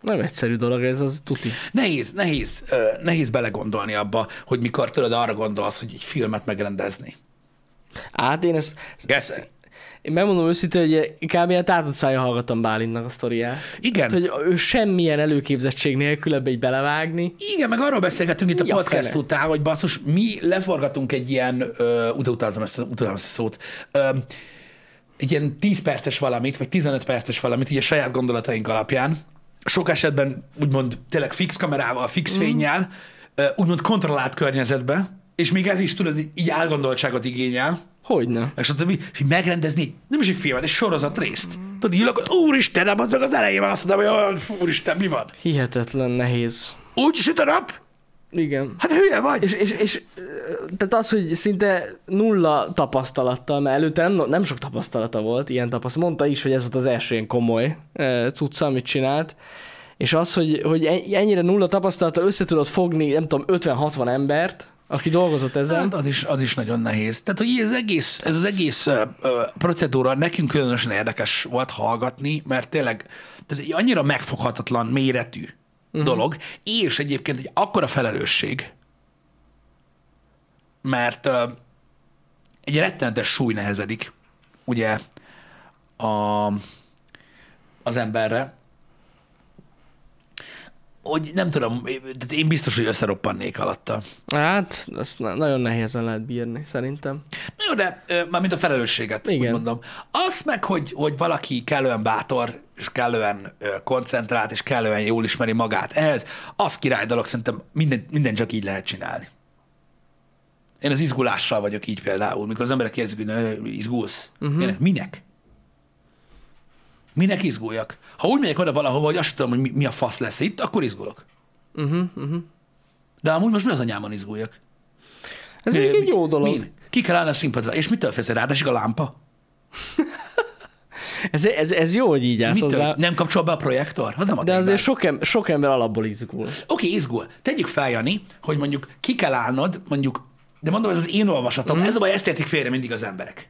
Nem egyszerű dolog ez, az tuti. Nehéz, nehéz, ö, nehéz belegondolni abba, hogy mikor tudod arra gondolsz, hogy egy filmet megrendezni. Hát én ezt... Geci. Én megmondom őszintén, hogy kb. ilyen tátott szája hallgattam Bálintnak a sztoriát. Igen. Hát, hogy ő semmilyen előképzettség nélkül ebbe így belevágni. Igen, meg arról beszélgetünk itt a a podcast fene? után, hogy basszus, mi leforgatunk egy ilyen, ö, utáltam ezt, a- utáltam ezt a szót, ö, egy ilyen 10 perces valamit, vagy 15 perces valamit, így a saját gondolataink alapján, sok esetben úgymond tényleg fix kamerával, fix fényjel, ö, úgymond kontrollált környezetbe, és még ez is tudod, így elgondoltságot igényel, Hogyne. és stb. És így megrendezni, egy- nem is egy filmet, egy sorozat részt. Tudod, így ülök, úristen, az meg az elején azt mondom, hogy olyan, fú, úristen, mi van? Hihetetlen nehéz. Úgy süt a nap? Igen. Hát hülye vagy. És, és, és tehát az, hogy szinte nulla tapasztalattal, mert előtte nem, nem sok tapasztalata volt, ilyen tapasztalat. Mondta is, hogy ez volt az első ilyen komoly ö, cucca, amit csinált. És az, hogy, hogy en- ennyire nulla tapasztalattal össze tudod fogni, nem tudom, 50-60 embert, aki dolgozott ezen. Hát az is, az is nagyon nehéz. Tehát, hogy ez, egész, ez az egész ö, ö, procedúra nekünk különösen érdekes volt hallgatni, mert tényleg tehát egy annyira megfoghatatlan méretű uh-huh. dolog, és egyébként egy akkora felelősség, mert ö, egy rettenetes súly nehezedik, ugye, a, az emberre, hogy nem tudom, tehát én biztos, hogy összeroppannék alatta. Hát, ezt na- nagyon nehézen lehet bírni, szerintem. Na jó, de mármint a felelősséget, úgy Igen. mondom. Az meg, hogy, hogy valaki kellően bátor, és kellően koncentrált, és kellően jól ismeri magát ehhez, az király dolog, szerintem minden, minden csak így lehet csinálni. Én az izgulással vagyok így például, mikor az emberek kérdezik, hogy "Na, izgulsz. Uh-huh. Minek? Minek izguljak? Ha úgy megyek oda valahova, hogy azt tudom, hogy mi, mi a fasz lesz itt, akkor izgulok. Uh-huh, uh-huh. De amúgy most mi az anyámon izguljak? Ez Mi- egy mi- jó dolog. Min? Ki kell állni a színpadra, és mitől feszed ráadásul a lámpa? [laughs] Ez, ez, ez jó, hogy így állsz hozzá. Nem kapcsol be a projektor? Az nem a De azért sok, em- sok ember alapból izgul. Oké, izgul. Tegyük fel, Jani, hogy mondjuk ki kell állnod, mondjuk, de mondom, ez az én olvasatom, mm. ez a baj, ezt értik félre mindig az emberek.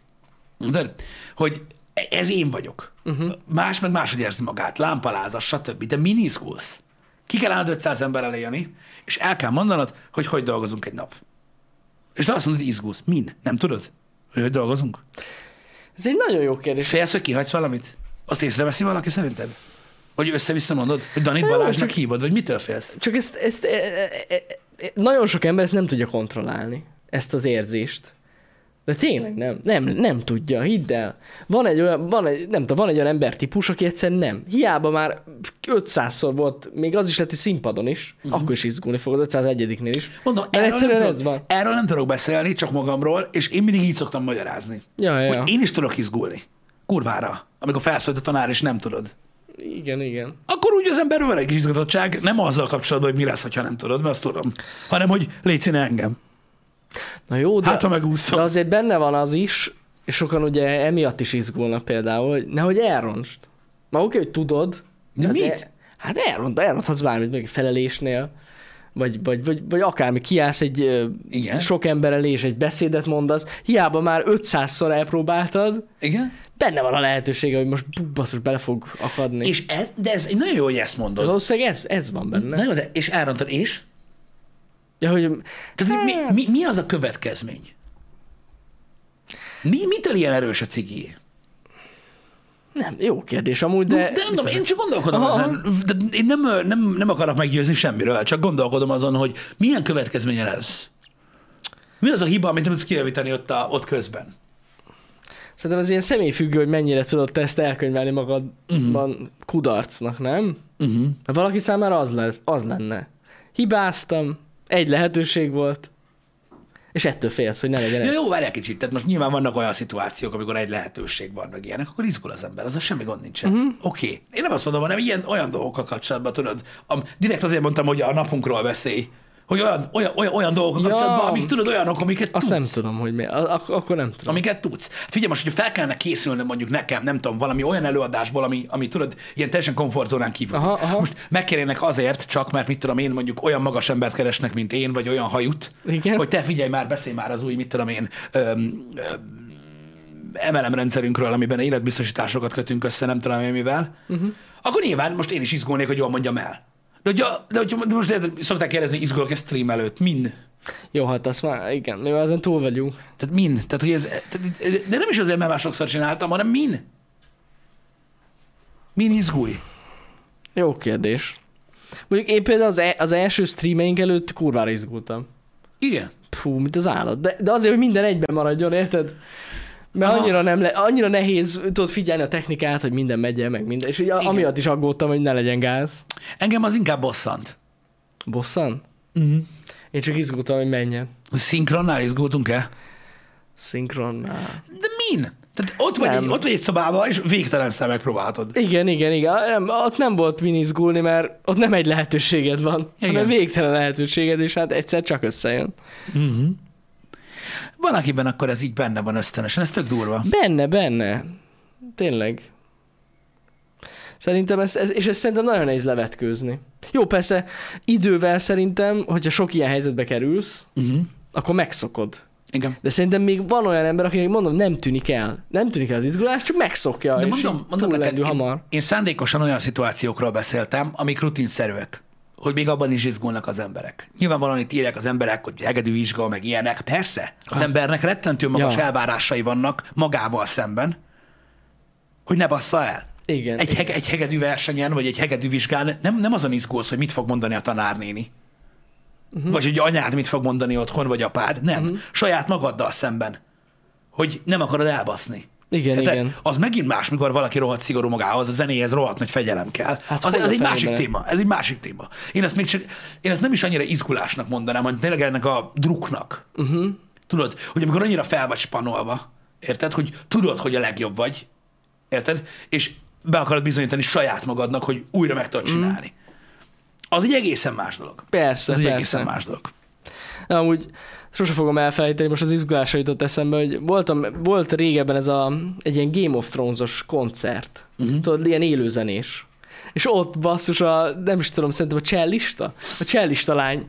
De, hogy ez én vagyok. Uh-huh. Más meg máshogy érzi magát, lámpalázas, stb. De min izgulsz? Ki kell állnod 500 ember elé, Jani, és el kell mondanod, hogy hogy dolgozunk egy nap. És te azt mondod, hogy izgulsz. Min? Nem tudod? Hogy hogy dolgozunk? Ez egy nagyon jó kérdés. Félsz, hogy kihagysz valamit? Azt észreveszi valaki szerinted? Vagy össze-vissza mondod? Hogy Danit Nem, Balázsnak csak- hívod? Vagy mitől félsz? Csak ezt, ezt e, e, e, e, nagyon sok ember ezt nem tudja kontrollálni, ezt az érzést. De tényleg nem, nem, nem tudja, hidd el. Van egy olyan, van egy, nem tudom, van egy olyan embertípus, aki egyszerűen nem. Hiába már 500-szor volt, még az is lett, hogy színpadon is, uh-huh. akkor is izgulni fog az 501-nél is. Mondom, erről egyszerűen nem, ez tudok, van. erről nem tudok beszélni, csak magamról, és én mindig így szoktam magyarázni. Ja, ja, ja. Hogy én is tudok izgulni. Kurvára. Amikor felszólít a tanár, és nem tudod. Igen, igen. Akkor úgy az ember van egy kis izgatottság, nem azzal kapcsolatban, hogy mi lesz, ha nem tudod, mert azt tudom, hanem hogy légy színe engem. Na jó, de, Hát, ha megúszom. de azért benne van az is, és sokan ugye emiatt is izgulnak például, hogy nehogy elrontsd. Már oké, hogy tudod. De hát mit? El, hát elront, elronthatsz bármit, meg felelésnél, vagy, vagy, vagy, vagy akármi, kiállsz egy Igen. sok ember elé, és egy beszédet mondasz, hiába már 500-szor elpróbáltad, Igen? benne van a lehetősége, hogy most basszus bele fog akadni. És ez, de ez nagyon jó, hogy ezt mondod. valószínűleg ez, ez van benne. Na jó, de és elrontad, és? Ja, hogy, Tehát hogy mi, Hát. mi, mi, az a következmény? Mi, mitől ilyen erős a cigi? nem, jó kérdés amúgy, de... De, nem tudom, én csak gondolkodom Aha. azon, de én nem, nem, nem akarok meggyőzni semmiről, csak gondolkodom azon, hogy milyen következménye lesz. Mi az a hiba, amit nem tudsz kijavítani ott, a, ott közben? Szerintem ez ilyen személyfüggő, hogy mennyire tudod te ezt elkönyvelni magadban uh-huh. kudarcnak, nem? Uh-huh. Valaki számára az, lesz, az lenne. Hibáztam, egy lehetőség volt, és ettől félsz, hogy ne legyen Ja, ez. jó, várj egy kicsit. Tehát most nyilván vannak olyan szituációk, amikor egy lehetőség van, meg ilyenek, akkor izgul az ember, az semmi gond nincsen. Uh-huh. Oké. Okay. Én nem azt mondom, hanem ilyen olyan dolgokkal kapcsolatban, tudod, am, direkt azért mondtam, hogy a napunkról beszélj, hogy olyan, olyan, olyan, olyan dolgokkal Ja. kapcsolatban, amik tudod, olyanok, amiket Azt tudsz. nem tudom, hogy mi. Ak- akkor nem tudom. Amiket tudsz. Hát figyelj most, hogyha fel kellene készülnöm mondjuk nekem, nem tudom, valami olyan előadásból, ami, ami tudod, ilyen teljesen komfortzónán kívül. Aha, aha. Most megkérnének azért, csak mert mit tudom én, mondjuk olyan magas embert keresnek, mint én, vagy olyan hajut, Igen. hogy te figyelj már, beszélj már az új, mit tudom én, öm, öm, MLM rendszerünkről, amiben életbiztosításokat kötünk össze, nem tudom én mivel, uh-huh. akkor nyilván most én is izgulnék, hogy jól mondjam el. De, hogyha, de, hogyha, de most érted, szokták kérdezni, hogy izgulok-e stream előtt? Min? Jó, hát azt már, igen, mi már ezen túl vagyunk. Tehát min? Tehát, hogy ez, tehát, de nem is azért, mert már sokszor csináltam, hanem min? Min izgulj? Jó kérdés. Mondjuk én például az, e- az első streameink előtt kurvára izgultam. Igen. Fú, mint az állat. De, de azért, hogy minden egyben maradjon, érted? Mert Aha. annyira, nem le, annyira nehéz tudod figyelni a technikát, hogy minden megyen, meg minden. És ugye Igen. amiatt is aggódtam, hogy ne legyen gáz. Engem az inkább bosszant. Bosszan? Uh-huh. Én csak izgultam, hogy menjen. Szinkronnál izgultunk-e? Szinkronnál. De min? Tehát ott vagy, Nem. egy, ott vagy egy szobában, és végtelen szem megpróbáltod. Igen, igen, igen. Nem, ott nem volt min izgulni, mert ott nem egy lehetőséged van, Igen. hanem végtelen lehetőséged, és hát egyszer csak összejön. Uh-huh. Van, akiben akkor ez így benne van ösztönösen, ez tök durva. Benne, benne. Tényleg. Szerintem ez, ez, és ezt szerintem nagyon nehéz levetkőzni. Jó, persze, idővel szerintem, hogyha sok ilyen helyzetbe kerülsz, Uh-huh. akkor megszokod. Igen. De szerintem még van olyan ember, akinek mondom, nem tűnik el. Nem tűnik el az izgulás, csak megszokja, De és mondom, mondom neked, túllendül én, hamar. én szándékosan olyan szituációkról beszéltem, amik rutinszerűek hogy még abban is izgulnak az emberek. Nyilvánvalóan itt írják az emberek, hogy hegedű vizsga, meg ilyenek. Persze, az embernek rettentő magas Ja. elvárásai vannak magával szemben, hogy ne bassza el. Igen. Egy, hege, egy hegedű versenyen, vagy egy hegedű vizsgán nem, nem azon izgulsz, hogy mit fog mondani a tanárnéni. Uh-huh. Vagy hogy anyád mit fog mondani otthon, vagy apád. Nem. Uh-huh. Saját magaddal szemben. Hogy nem akarod elbaszni. Igen, Tehát igen. Az megint más, mikor valaki rohadt szigorú magához, a zenéhez rohadt nagy fegyelem kell. Hát az, az egy másik téma. Ez egy másik téma. Én ezt még csak, én ezt nem is annyira izgulásnak mondanám, hanem tényleg ennek a druknak. Uh-huh. Tudod, hogy amikor annyira fel vagy spanolva, érted, hogy tudod, hogy a legjobb vagy, érted, és be akarod bizonyítani saját magadnak, hogy újra meg tudod csinálni. Az egy egészen más dolog. Persze, Ez egy persze. egészen más dolog. Amúgy sose fogom elfelejteni, most az izgulásra jutott eszembe, hogy voltam, volt régebben ez a, egy ilyen Game of Thrones-os koncert. Uh-huh. Tudod, ilyen élőzenés. És ott basszus a, nem is tudom, szerintem a csellista? A csellista lány.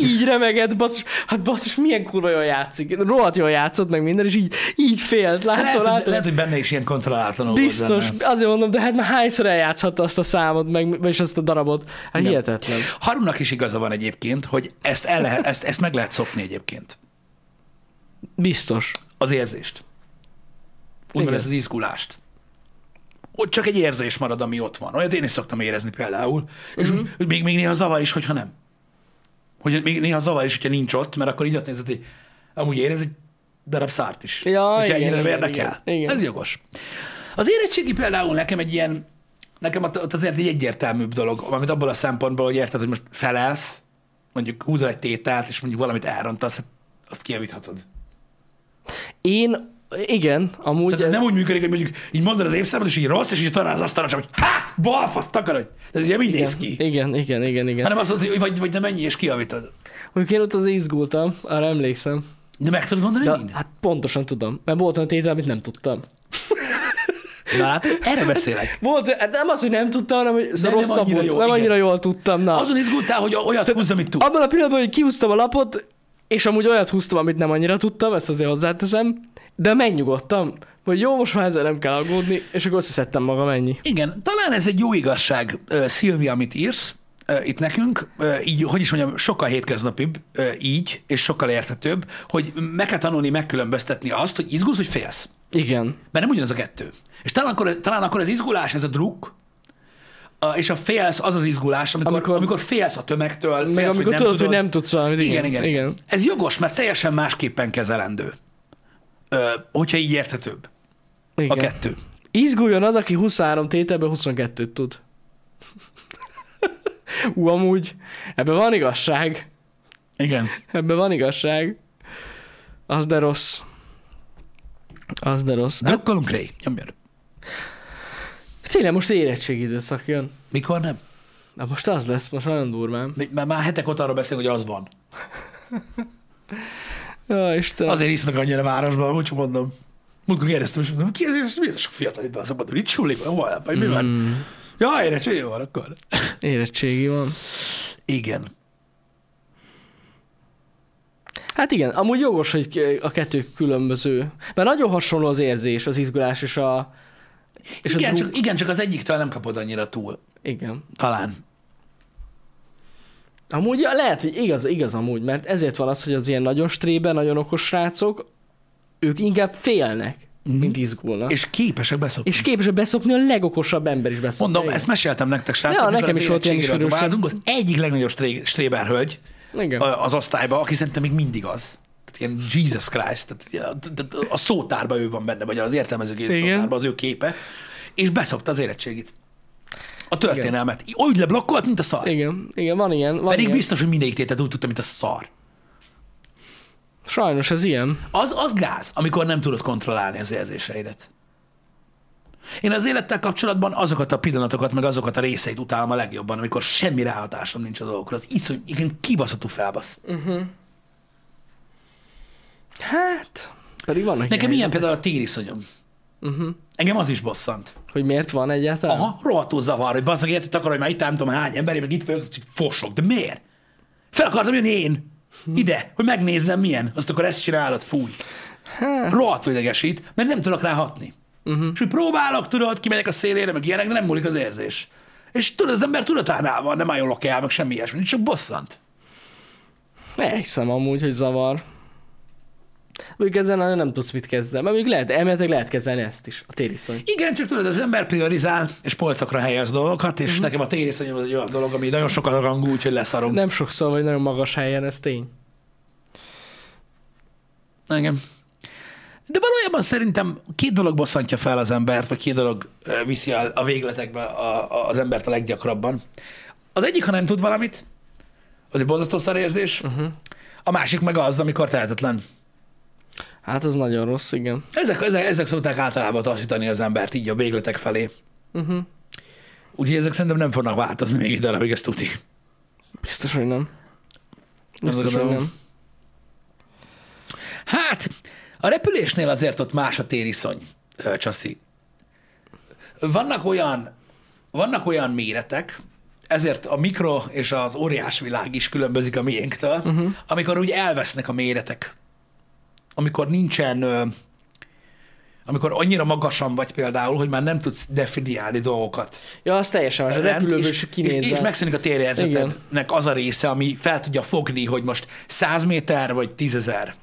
Így remegett, basszus, hát basszus, milyen kurva jól játszik. Rohadt jól játszott meg minden, és így, így félt. Látod, Lehet, látod? lehet, hogy benne is ilyen kontrollálatlanul volt Biztos, benne. azért mondom, de hát már hányszor eljátszhatta azt a számot, meg, és azt a darabot. Hát Igen. hihetetlen. Harumnak is igaza van egyébként, hogy ezt, el lehet, ezt, ezt meg lehet szokni egyébként. Biztos. az érzést. Úgymond ez az izgulást. Ott csak egy érzés marad, ami ott van. Olyat én is szoktam érezni például. És Mhm. úgy, még, még néha zavar is, hogyha nem. Hogy még néha zavar is, hogyha nincs ott, mert akkor így ott nézed, hogy amúgy érez egy darab szárt is. Ja, hogyha igen, ennyire igen, érdekel. igen, igen. Ez jogos. Az érettségi például nekem egy ilyen, nekem ott ott azért egy egyértelműbb dolog, amit abból a szempontból, hogy érted, hogy most felelsz, mondjuk húzol egy tételt, és mondjuk valamit elrontasz, hát azt kijavíthatod. Én, igen, amúgy... Tehát ez nem úgy működik, hogy mondjuk így mondod az évszámot, és így rossz, és így talál az asztalra, csak hogy há, balfasz, takarodj. De ez ugye így néz ki. Igen, igen, igen, igen. Hanem azt mondod, hogy vagy, vagy nem mennyi, és kijavítod. Mondjuk én ott az izgultam, arra emlékszem. De meg tudod mondani De, mind? hát pontosan tudom, mert volt olyan tétel, amit nem tudtam. Na hát, erre beszélek. Volt, hát nem az, hogy nem tudtam, hanem hogy nem rosszabb annyira volt. jó, nem igen. annyira jól tudtam, na. Azon izgultál, hogy olyat húzz, amit tudsz. Abban a pillanatban, hogy kihúztam a lapot, és amúgy olyat húztam, amit nem annyira tudtam, ezt azért hozzáteszem, de megnyugodtam, hogy jó, most már ezzel nem kell aggódni, és akkor összeszedtem magam ennyi. Igen, talán ez egy jó igazság, uh, Szilvi, amit írsz uh, itt nekünk, uh, így, hogy is mondjam, sokkal hétköznapibb uh, így, és sokkal érthetőbb, hogy meg kell tanulni megkülönböztetni azt, hogy izgulsz, hogy félsz. Igen. Mert nem ugyanaz a kettő. És talán akkor, talán akkor az izgulás, ez a druk, és a félsz az az izgulás, amikor, amikor, Amikor- amikor félsz a tömegtől, félsz, Meg hogy amikor nem tudod, tudod. hogy nem tudsz valamit. Igen, igen, igen. igen. Ez jogos, mert teljesen másképpen kezelendő. Ö, hogyha így érthetőbb igen. a kettő. Izguljon az, aki 23 tételből 22-t tud. Ú, amúgy, ebben van igazság. Igen. Ebben van igazság. Az de rossz. Az de rossz. Hát, Drukkolunk Ray, nyomjad. Tényleg most érettségi időszak jön. Mikor nem? Na most az lesz, most nagyon durván. Már, már hetek óta arról beszélünk, hogy az van. [laughs] Ja, Istenem. Azért isznak annyira a városban, úgy mondom. Múltkor kérdeztem, és mondom, ki ez, ez, mi ez a sok fiatal itt van, mondom, itt suli van, hol, vagy mi van? Mm, Ja, érettségi jó van akkor. [laughs] érettségi van. Igen. Hát igen, amúgy jogos, hogy a kettő különböző. Mert nagyon hasonló az érzés, az izgulás és a... És igen, a csak, igen, csak az egyiktől nem kapod annyira túl. Igen. Talán. Amúgy ja, lehet, hogy igaz, igaz amúgy, mert ezért van az, hogy az ilyen nagyon strébe, nagyon okos srácok, ők inkább félnek, Mhm. mint izgulnak. És, képesek beszopni. és képesek beszopni, a legokosabb ember is beszopni. Mondom, ezt meséltem nektek, srácok, Ja, nekem is volt ilyen ismerősöm. dobáltunk, az egyik legnagyobb stré- stréber hölgy Igen. az osztályba, aki szerintem még mindig az. Ilyen Jesus Christ, tehát a szótárban ő van benne, vagy az értelmezőgész Igen. szótárban az ő képe, és beszopta az érettségit. A történelmet. Úgy leblokkolt, mint a szar. Igen, igen, van ilyen. Van Pedig ilyen. biztos, hogy mindegyik tétet úgy tudta, mint a szar. Sajnos ez ilyen. Az, az gáz, amikor nem tudod kontrollálni az érzéseidet. Én az élettel kapcsolatban azokat a pillanatokat, meg azokat a részeit utálom a legjobban, amikor semmi ráhatásom nincs a dolgokra. Az iszony, igen, kibaszható felbasz. Hát, pedig vannak Nekem ilyen például a tériszonyom. Uh-huh. Engem az is bosszant. Hogy miért van egyáltalán? Aha, rohadtul zavar, hogy bazzag érted akar, hogy már itt nem tudom hány ember, meg itt vagyok, csak fosok. De miért? Fel akartam jönni én. Ide, hogy megnézzem milyen. Azt akkor ezt csinálod, fúj. Hát, Rohadtul idegesít, mert nem tudok rá hatni. uh-huh. És hogy próbálok, tudod, kimegyek a szélére, meg ilyenek, de nem múlik az érzés. És tudod, az ember tudatánál van, nem álljon el, meg semmi ilyesmi, csak bosszant. Elhiszem amúgy, hogy zavar. Mondjuk nagyon nem tudsz mit kezdeni. Mert mondjuk lehet, elméletileg lehet kezelni ezt is, a tériszony. Igen, csak tudod, az ember priorizál, és polcokra helyez dolgokat, és nekem a tériszonyom az egy olyan dolog, ami nagyon sokat rangú, úgyhogy leszarom. Nem sokszor vagy nagyon magas helyen, ez tény. Igen. De valójában szerintem két dolog bosszantja fel az embert, vagy két dolog viszi a, a végletekbe a, a, az embert a leggyakrabban. Az egyik, ha nem tud valamit, az egy borzasztó szarérzés, uh-huh. a másik meg az, amikor tehetetlen. Hát az nagyon rossz, igen. Ezek, ezek, ezek szokták általában taszítani az embert így a végletek felé. Uh-huh. Úgyhogy ezek szerintem nem fognak változni még egy darabig, ezt tuti. Biztos, hogy nem. Biztos, hogy nem. Hát, a repülésnél azért ott más a tériszony, Csaszi. Vannak olyan, vannak olyan méretek, ezért a mikro és az óriás világ is különbözik a miénktől, uh-huh. amikor úgy elvesznek a méretek. Amikor nincsen, amikor annyira magasan vagy például, hogy már nem tudsz definiálni dolgokat. Ja, az teljesen más. A repülőből és, is és, kinézve. és megszűnik a térérzetednek az a része, ami fel tudja fogni, hogy most 100 méter vagy 10 ezer.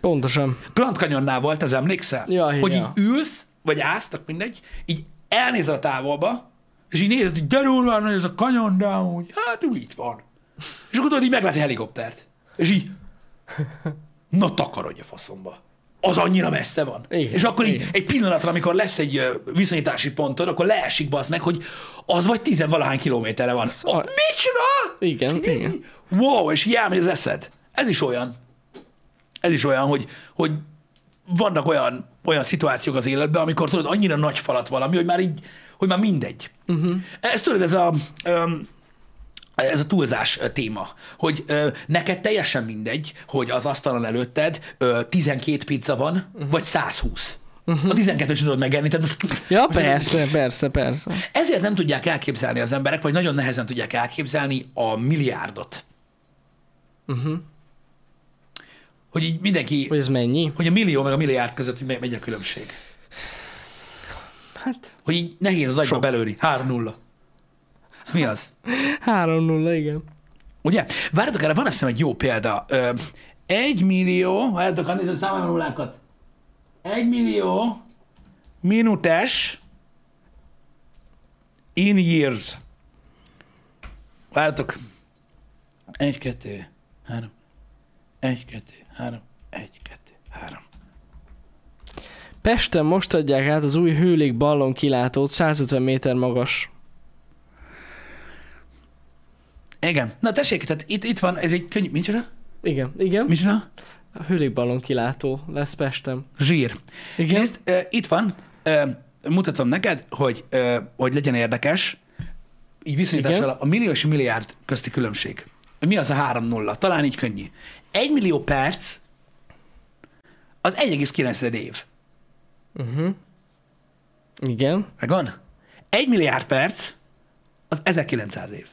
Pontosan. Grand Canyonnál volt, ez emlékszel? Ja, hogy ja. így ülsz, vagy állsz, mindegy, így elnézel a távolba, és így nézed, hogy de durva nagy ez a kanyon, de amúgy, hát úgy itt van. És akkor tudod, így meglátsz egy helikoptert. És így, na takarodj a faszomba. Az annyira messze van. Igen, és akkor így igen. egy pillanatra, amikor lesz egy viszonyítási pontod, akkor leesik bazd meg, hogy az vagy tizenvalahány kilométerre van. Oh, a- micsoda? Igen, És igen. Wow, és elmegy az eszed. Ez is olyan. Ez is olyan, hogy, hogy vannak olyan, olyan szituációk az életben, amikor tudod, annyira nagy falat valami, hogy már így, hogy már mindegy. Uh-huh. Ez tudod, ez a, öm, ez a túlzás téma, hogy ö, neked teljesen mindegy, hogy az asztalon előtted ö, 12 pizza van, uh-huh. vagy 120. Uh-huh. A 12-t sem tudod megenni, tehát most, Ja, persze, persze, persze. ezért nem tudják elképzelni az emberek, vagy nagyon nehezen tudják elképzelni a milliárdot. Uh-huh. Hogy így mindenki, Hogy ez mennyi? hogy a millió meg a milliárd között hogy megy a különbség. Hát, Hogy így nehéz az agyba belőni. 3-0. Ez mi az? 3-0, igen. Ugye? Várjatok, erre van azt hiszem egy jó példa. Ö, egy millió, várjatok, ha nézem számolom nullákat. Egy millió minutes in years. Várjatok. Egy, kettő, három. Egy, kettő, három. Egy, kettő, három. Pesten most adják át az új hőlék ballon kilátót 150 méter magas. Igen. Na tessék, tehát itt, itt van, ez egy könnyű, micsoda? Igen, igen. Micsoda? A hőlékballon kilátó lesz Pestem. Zsír. Igen. Nézd, ö, itt van, ö, mutatom neked, hogy, ö, hogy legyen érdekes, így viszonyítással a millió és a milliárd közti különbség. Mi az a 3-0? Talán így könnyű. Egy millió perc az 1,9 év. Uh-huh. Igen. Megvan? Egy milliárd perc az 1900 év.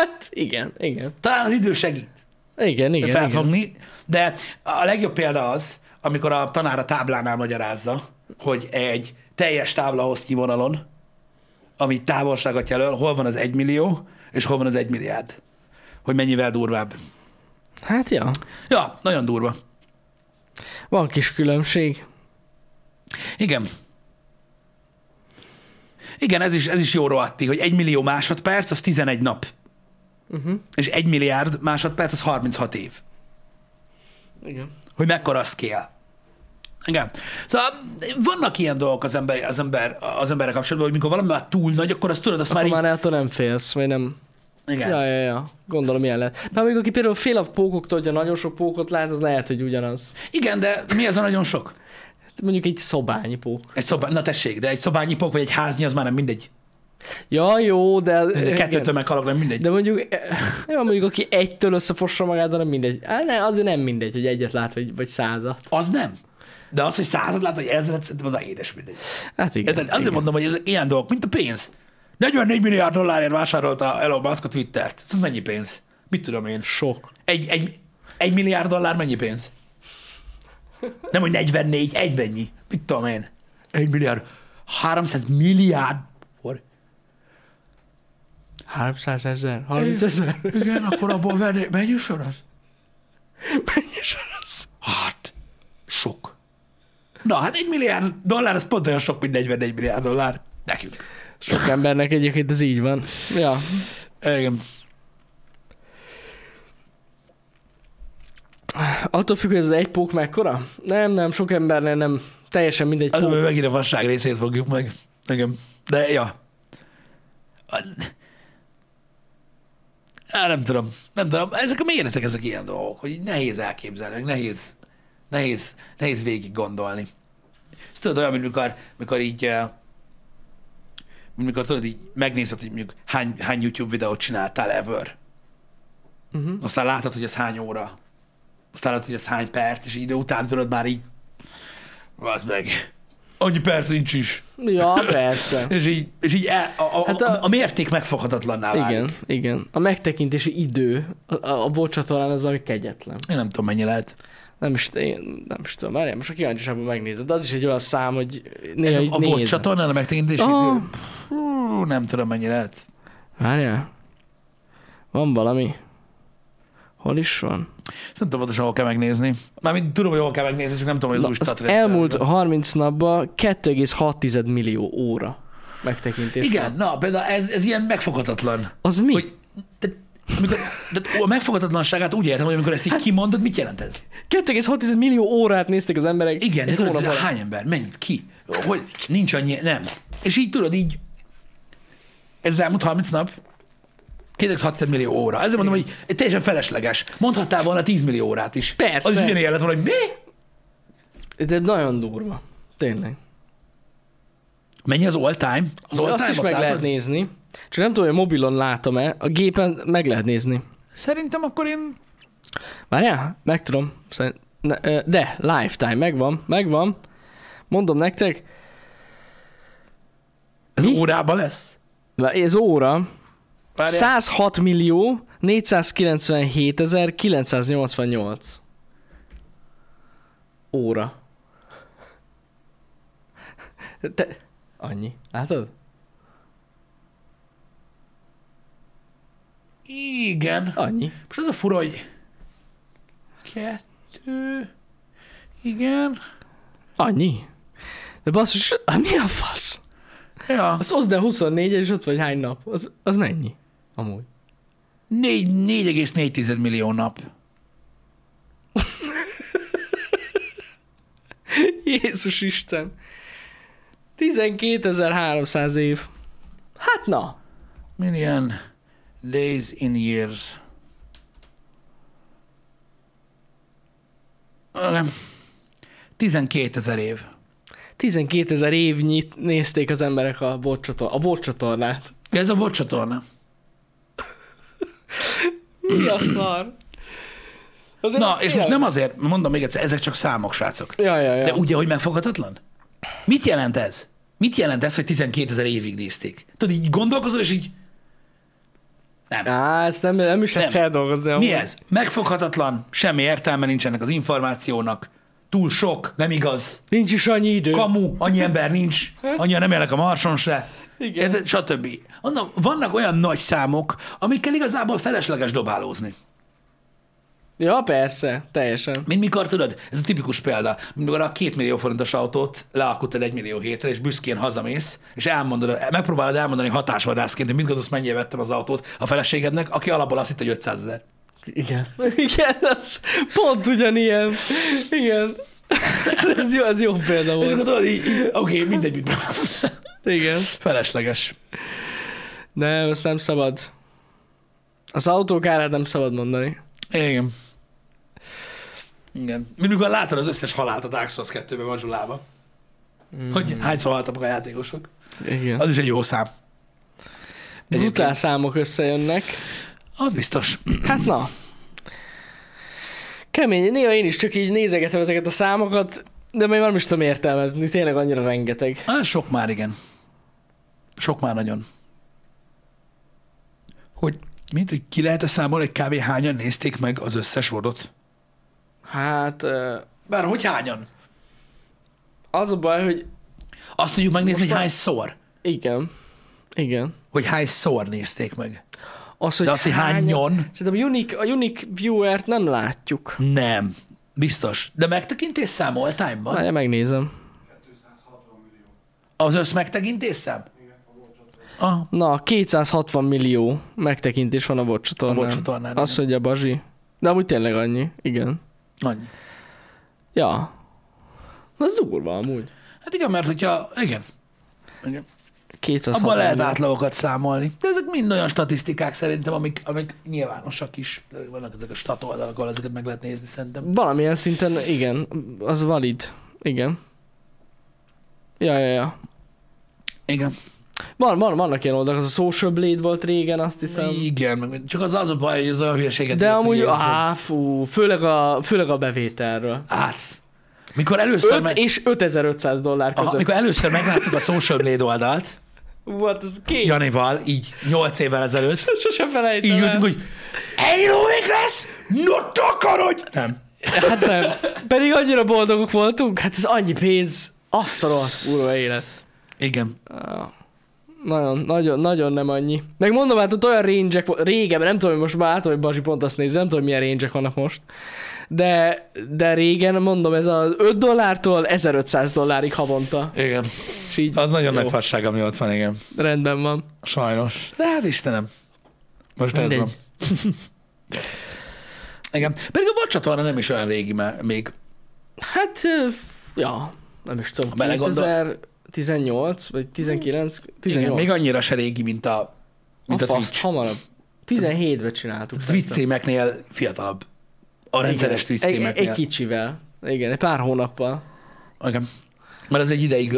Hát igen, igen. Talán az idő segít. Igen, igen, igen. felfogni, de a legjobb példa az, amikor a tanár a táblánál magyarázza, hogy egy teljes tábla hossznyi vonalon, ami távolságot jelöl, hol van az egy millió, és hol van az egy milliárd. Hogy mennyivel durvább. Hát ja, Ja, nagyon durva. van kis különbség. Igen. Igen, ez is, ez is jó rohadti, hogy egy millió másodperc, az 11 nap. Uh-huh. És egy milliárd másodperc, az 36 év. Igen. hogy mekkora scale. Igen. Szóval vannak ilyen dolgok az, ember, az, ember, az emberek kapcsolatban, hogy mikor valami már túl nagy, akkor azt tudod, azt Akkor már így... már attól nem félsz, vagy nem. Igen. Ja, ja, ja. Gondolom ilyen lehet. De még aki például fél a pókoktól, hogyha nagyon sok pókot lát, az lehet, hogy ugyanaz. Igen, de mi ez a nagyon sok? Mondjuk egy szobányi pók. Egy szobá... Na tessék, de egy szobányi pok, vagy egy háznyi, az már nem mindegy. Ja, jó, de... De kettőtől meghalok, nem mindegy. De mondjuk, [laughs] ja, mondjuk aki egytől összefossa magát, de nem mindegy. Á, ne, azért nem mindegy, hogy egyet lát, vagy, vagy százat. Az nem. De az, hogy század lát, vagy ezret, szerintem az a édes mindegy. Hát igen. Érted? Azért igen. mondom, hogy ezek ilyen dolgok, mint a pénz. 44 milliárd dollárért vásárolta Elon Musk a Twittert. Ez mennyi pénz? Mit tudom én? Sok. Egy, egy, egy milliárd dollár mennyi pénz? Nem, hogy 44, egy mennyi. Mit tudom én? Egy milliárd. 300 milliárd. Forint. 300 ezer? 30 ezer? Igen, akkor abból venni, [laughs] mennyi sor az? Mennyi sor az? Hát, sok. Na, hát egy milliárd dollár, az pont olyan sok, mint 44 milliárd dollár. Nekünk. Sok embernek egyébként ez így van. Ja. Igen. Attól függ, hogy ez egy pók mekkora? Nem, nem, sok embernél nem. Teljesen mindegy Az, pók. megint a vasság részét fogjuk meg. Igen. De, ja. Á, nem tudom. Nem tudom. Ezek a méretek, ezek ilyen dolgok, hogy nehéz elképzelni, nehéz, nehéz, nehéz végig gondolni. Ez tudod olyan, mint mikor, mikor így, eh, mikor tudod így megnézed, hogy mondjuk hány, hány YouTube videót csináltál ever. Uh-huh. Aztán látod, hogy ez hány óra. Aztán látod, hogy ez hány perc, és idő után tudod már így, az meg, annyi perc nincs is. Ja, persze. [laughs] És így, és így el, a, a, Hát a, a- mérték megfoghatatlanná válik. Igen, igen. A megtekintési idő a, a, bocsatorán az valami kegyetlen. Én nem tudom, mennyi lehet. Nem is, én nem is tudom, várjál, most a kíváncsiságban megnézed, de az is egy olyan szám, hogy Ez néha a, így a volt csatornán a megtekintési Ah. idő? Hú, nem tudom, mennyi lehet. Várjál. Van valami. Hol is van? Nem tudom pontosan, hol kell megnézni. Mármint tudom, hogy hol kell megnézni, csak nem tudom, hogy az Na, az elmúlt 30 napban 2,6 millió óra megtekintés. Igen, na, például ez, ez ilyen megfoghatatlan. Az mi? Hogy, de, amikor, de a megfoghatatlanságát úgy értem, hogy amikor ezt így Hát- kimondod, mit jelent ez? 2,6 millió órát nézték az emberek. Igen, de tudod, hónapban. ez hány ember, mennyit, ki? Hogy nincs annyi, nem. És így tudod, így, ez az elmúlt 30 nap, 2,6 millió óra. Ezért mondom, hogy teljesen felesleges. Mondhattál volna 10 millió órát is. Persze. Az is ugyanilyen lett volna, hogy mi? De nagyon durva. Tényleg. Mennyi az all time? Az all Azt is time-ot meg lehet látod? nézni. Csak nem tudom, hogy a mobilon látom-e. A gépen meg lehet nézni. Szerintem akkor én... Várjál? Meg tudom. Szerint, de, lifetime, megvan, megvan. Mondom nektek, Ez Mi? órában lesz? Ez óra, Várjál. 106 millió 497 ezer 988 óra. Te, annyi. Látod? Igen. Annyi. Most az a fura, hogy... Kettő... Igen. Annyi. De basszus, mi a fasz? Ja. Az oszd el 24 és ott vagy hány nap. Az, az mennyi? Amúgy. Négy- 4,4 millió nap. [laughs] Jézus Isten. 12.300 év. Hát na. Million days in years. Nem. 12 ezer év. 12 ezer évnyit nézték az emberek a volt csator- a volt csatornát. Ez a volt csatorna. Mi a szar? Azért Na, és most tényleg- nem azért, mondom még egyszer, ezek csak számok, srácok. Ja, ja, ja. De ugye, hogy megfoghatatlan? Mit jelent ez? Mit jelent ez, hogy 12 ezer évig nézték? Tudod, így gondolkozol, és így... Nem. Á, ezt nem, nem is lehet Nem. feldolgozni. Mi ez? Megfoghatatlan, semmi értelme nincs ennek az információnak, túl sok, nem igaz, Nincs is annyi idő. kamu, annyi ember nincs, annyian nem élnek a Marson se, Igen. Érted? stb. Mondom, vannak olyan nagy számok, amikkel igazából felesleges dobálózni. Ja, persze, teljesen. Mint mikor tudod, ez a tipikus példa, mikor a két millió forintos autót lealkutod egy millió hétre, és büszkén hazamész, és elmondod, megpróbálod elmondani hatásvadászként, hogy mit gondolsz, mennyire vettem az autót a feleségednek, aki alapból azt hitt, hogy 500 ezer. Igen. [laughs] Igen, az pont ugyanilyen. Igen. Ez jó, ez jó példa És volt. akkor tudod, így, így oké, mindegy, mit mondasz. Igen. Felesleges. Nem, ezt nem szabad. Az autók árát nem szabad mondani. Igen. Igen. Mikor látod az összes halált a Dark Souls 2-ben Mazsulába. Mm. Hogy hányszor haltak a játékosok. Igen. Az is egy jó szám. Brutál számok összejönnek. Az biztos. Hát na. Kemény. Néha én is csak így nézegetem ezeket a számokat, de még nem is tudom értelmezni. Tényleg annyira rengeteg. Hát sok már, igen. Sok már nagyon. Hogy, mint, hogy ki lehet-e számolni, hogy kb. hányan nézték meg az összes vodot? Hát ö, Bár hogy hányan? az a baj, hogy Azt tudjuk megnézni, Most hogy már- hányszor. igen. Igen. Hogy hányszor nézték meg. Az, hogy De azt, hogy hányan? Szerintem a unique, a unique viewer-t nem látjuk. Nem. Biztos. De megtekintés szám all time-ban? Várjál, megnézem. Az össz megtekintés szám? Ah, Na, 260 millió megtekintés van a Watch a csatornán. volt csatornán. Azt mondja Bazsi. De amúgy tényleg annyi. Igen. Annyi. Ja. Az durva amúgy. Hát igen, mert hogyha, igen, igen. 260 abban lehet millió. átlagokat számolni. De ezek mind olyan statisztikák szerintem, amik, amik nyilvánosak is. Vannak ezek a stat oldalak, ahol ezeket meg lehet nézni szerintem. Valamilyen szinten igen, az valid. Igen. Ja, ja, ja. Igen. Van, van, vannak ilyen oldalak, az a Social Blade volt régen, azt hiszem. Igen, csak az az a baj, hogy az olyan hülyeséget De amúgy, á, fú, főleg a, főleg a bevételről. Hát, mikor először, 5 meg, és 5500 dollár aha, között. mikor először megláttuk a Social Blade oldalt, Volt az két. Janival, így 8 évvel ezelőtt, [laughs] Sose felejtem így ültünk, hogy Halo lesz, no takarodj! Nem. Hát nem. Pedig annyira boldogok voltunk, hát ez annyi pénz. Azt a rohadt kurva élet. Igen. Nagyon, nagyon, nagyon nem annyi. Meg mondom, hát ott olyan range régen, nem tudom, hogy most már látom, hogy Basi pont azt nézem, nem tudom, milyen range vannak most. De, de régen, mondom, ez az 5 dollártól 1500 dollárig havonta. Igen. És így Az nagyon jó, nagy fasság, ami ott van, igen. rendben van. Sajnos. De hát Istenem. Most ez van. Mindegy. [laughs] Igen. Pedig a bocsatorna nem is olyan régi már még. Hát, ja, nem is tudom, Ha belegondolsz. 2018 vagy 19, 18. Igen, még annyira se régi, mint a, mint a, a faszt, Twitch. hamarabb. 17-ben csináltuk. Twitch streameknél fiatalabb. A rendszeres Twitch egy, egy, egy kicsivel. Igen, egy pár hónappal. Igen. Mert az egy ideig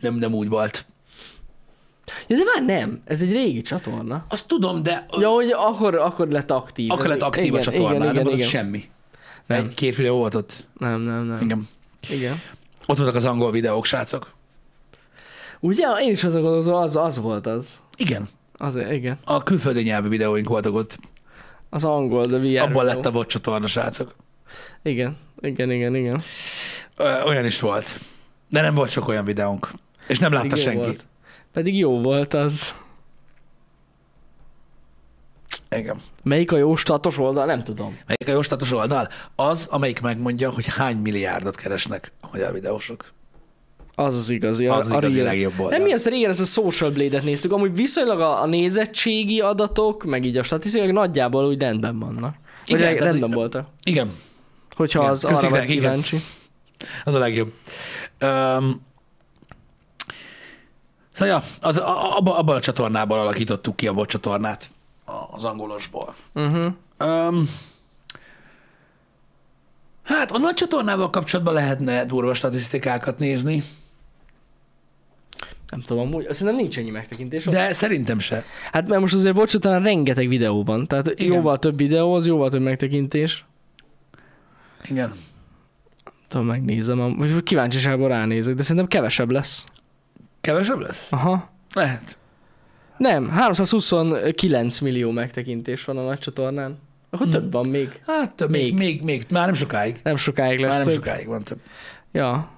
nem, nem úgy volt. Ja, de már nem. Ez egy régi csatorna. Azt tudom, de Ja, hogy akkor, akkor lett aktív. akkor lett aktív igen, a csatorna, igen, nem igen, volt igen. semmi. Nem. Egy-két videó volt ott. Nem, nem, nem. Igen. Igen. Ott voltak az angol videók, srácok. Ugye, én is azon gondolom, az, az volt az. Igen. Az, igen. A külföldi nyelvű videóink voltak ott. Az angol, de VR. Abban lett a bot csatorna, srácok. Igen, igen, igen, igen. Ö, Olyan is volt. De nem volt sok olyan videónk. És nem látta jó senki. Volt. Pedig jó volt az. Igen. Melyik a jó status oldal? Nem tudom. Melyik a jóstatos oldal? Az, amelyik megmondja, hogy hány milliárdot keresnek a magyar videósok. Az az igazi. Az az a igazi legjobb oldal. Nem mi az régen, ezt a Social Blade-et néztük, amúgy viszonylag a, a nézettségi adatok, meg így a statisztikák nagyjából úgy rendben vannak. Vagy Igen, tehát, rendben hogy- voltak. Igen, Hogyha Igen, az arra vagy rá, igen. kíváncsi. az a legjobb. Um, szóval ja, az, a- abba, abban a csatornában alakítottuk ki a VOD csatornát, az angolosból. Uh-huh. Um, hát a nagy csatornával kapcsolatban lehetne durva statisztikákat nézni, Nem tudom, amúgy, nem nincs ennyi megtekintés. De... szerintem se. Hát mert most azért bocs, talán rengeteg videó van. Tehát Igen. Jóval több videó, az jóval több megtekintés. Igen. Tudom, megnézem, vagy kíváncsiságból ránézek, de szerintem kevesebb lesz. Kevesebb lesz? Aha. Lehet. Nem, 329 millió megtekintés van a nagy csatornán. Akkor több van még. Hát több, még, Még. még, még, már nem sokáig. Nem sokáig lesz Már nem több. sokáig van több. Ja.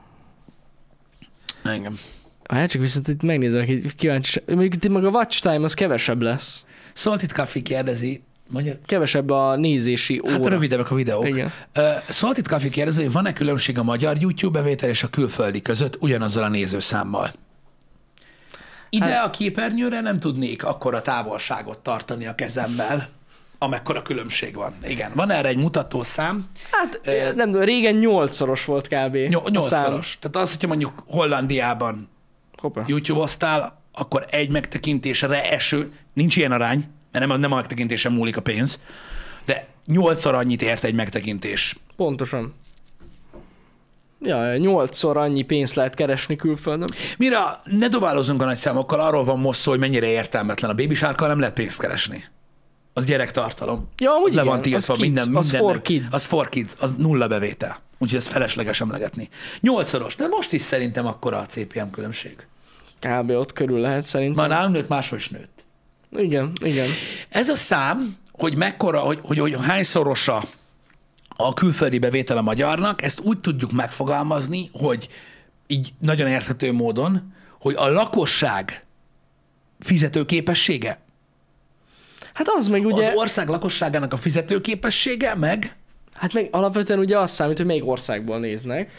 Engem. Hát csak viszont itt megnézem, hogy kíváncsi. Mondjuk itt meg a watch time az kevesebb lesz. Salted Coffee kérdezi, mondja, Kevesebb a nézési óra. hát rövidebbek a videók. Igen. Uh, Salted Coffee kérdezi, hogy van-e különbség a magyar YouTube bevétel és a külföldi között ugyanazzal a nézőszámmal? Ide Hát- a képernyőre nem tudnék akkora távolságot tartani a kezemmel, amekkora különbség van. Igen, van erre egy mutatószám, Hát Ö, nem régen nyolcszoros volt kb. Nyolcszoros. Tehát az, hogyha mondjuk Hollandiában. YouTube-oztál, akkor egy megtekintésre eső, nincs ilyen arány, mert nem a, nem a megtekintésen múlik a pénz, de nyolcszor annyit ért egy megtekintés. Pontosan. Ja, nyolcszor annyi pénzt lehet keresni külföldön. Mire ne dobálozunk a nagy számokkal, arról van most szó, hogy mennyire értelmetlen. A babysárkkal nem lehet pénzt keresni. Az gyerektartalom. Ja, amúgy Le igen, van tiltva az kids, minden, az for kids. Az for kids, az nulla bevétel. Úgyhogy ez felesleges emlegetni. Nyolcszoros, de most is szerintem akkora a CPM különbség. Kb. ott körül lehet szerintem. Már nálunk nőtt, máshol is nőtt. Igen, igen. Ez a szám, hogy mekkora, hogy, hogy, hogy hányszorosa a külföldi bevétel a magyarnak, ezt úgy tudjuk megfogalmazni, hogy így nagyon érthető módon, hogy a lakosság fizetőképessége, Hát az meg ugye, az ország lakosságának a fizetőképessége, meg, hát meg alapvetően ugye azt számít, hogy melyik országból néznek.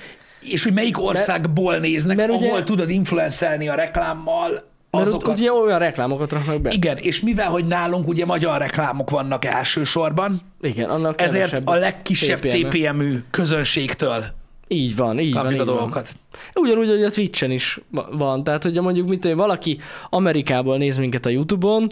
és hogy melyik országból néznek, mert ahol ugye- tudod influencelni a reklámmal Mert azokat. ugye olyan reklámokat raknak be. Igen, és mivel, hogy nálunk ugye magyar reklámok vannak elsősorban, Igen, annak ezért a legkisebb. CPM-ű közönségtől Így van, így van, így a van. dolgokat. Ugyanúgy, hogy a Twitch-en is va- van. Tehát, hogyha mondjuk mit én, valaki Amerikából néz minket a YouTube-on,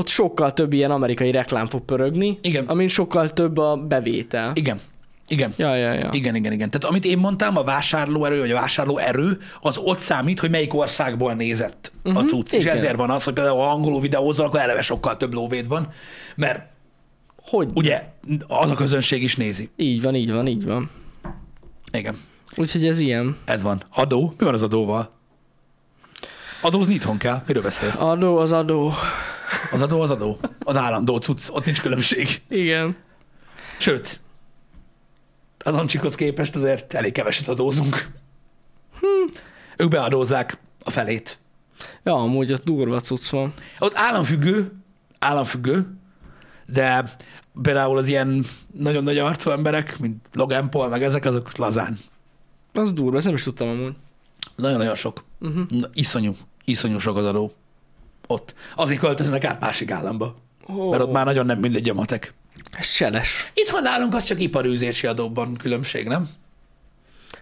ott sokkal több ilyen amerikai reklám fog pörögni, Igen. amin sokkal több a bevétel. Igen. Igen. Ja, ja, ja. Igen, igen, igen. Tehát amit én mondtam, a vásárlóerő, vagy a vásárló erő, az ott számít, hogy melyik országból nézett uh-huh, a Mhm, cucc. És igen. ezért van az, hogy például ha angolul videózol, akkor eleve sokkal több lóvéd van, mert Hogy? ugye az a közönség is nézi. Így van, így van, így van. Igen. Úgyhogy ez ilyen. Ez van. Adó? Mi van az adóval? Adózni itthon kell. Miről beszélsz? Adó az adó. Az adó az adó. Az állandó cucc. Ott nincs különbség. Igen. Sőt, az Ancsikhoz képest azért elég keveset adózunk. Ők beadózzák a felét. Ja, amúgy ott durva cucc van. Ott államfüggő, államfüggő, de például az ilyen nagyon nagy arcú emberek, mint Logan Paul, meg ezek, azok lazán. Az durva, ezt nem is tudtam amúgy. Nagyon-nagyon sok. Uh-huh. Iszonyú, iszonyú sok az adó. Ott. Azért költöznek át másik államba. Oh, Mert ott már nagyon nem mindegy a matek. Ez seles. Itthon nálunk az csak iparűzési adóban különbség, nem?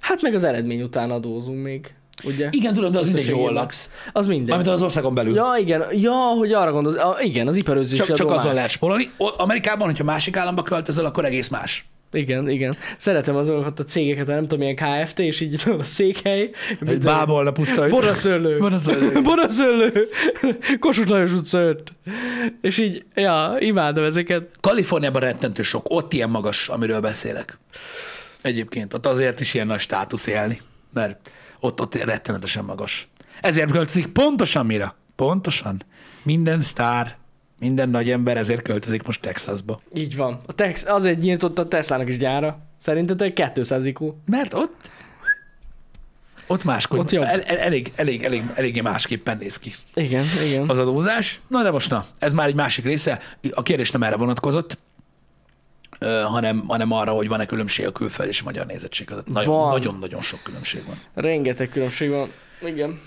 Hát meg az eredmény után adózunk még, ugye? Igen, tudom, de az mindegy, Összességében. laksz. Az minden. Mármint az országon belül. Ja, igen. Ja, hogy arra gondolsz. Ah, igen, az iparőzési csak, csak azon lehet spórolni. Amerikában, hogyha másik államba költözöl, akkor egész más. Igen, igen. Szeretem azokat a cégeket, nem tudom, milyen KFT, és így tudod, a székhely. Egy bábolna puszta. Boraszőlő. [laughs] Boraszőlő. Boraszőlő. Kossuth Lajos utca 5. És így, ja, imádom ezeket. Kaliforniában rettentő sok. Ott ilyen magas, amiről beszélek. Egyébként. Ott azért is ilyen nagy státusz élni. Mert ott, ott rettenetesen magas. Ezért költözik pontosan mire? Pontosan. Minden sztár, minden nagy ember ezért költözik most Texasba. Így van. A Tex, azért nyitott a Teslának is gyára. Szerintetek 200 IQ. Mert ott ott máskor, Ott jobb. el, el, elég, elég, elég, eléggé másképpen néz ki Igen, igen. az adózás. Na de most na, ez már egy másik része. A kérdés nem erre vonatkozott, hanem, hanem arra, hogy van-e különbség a külföld és a magyar nézettség között. Nagyon-nagyon sok különbség van. Rengeteg különbség van. Igen.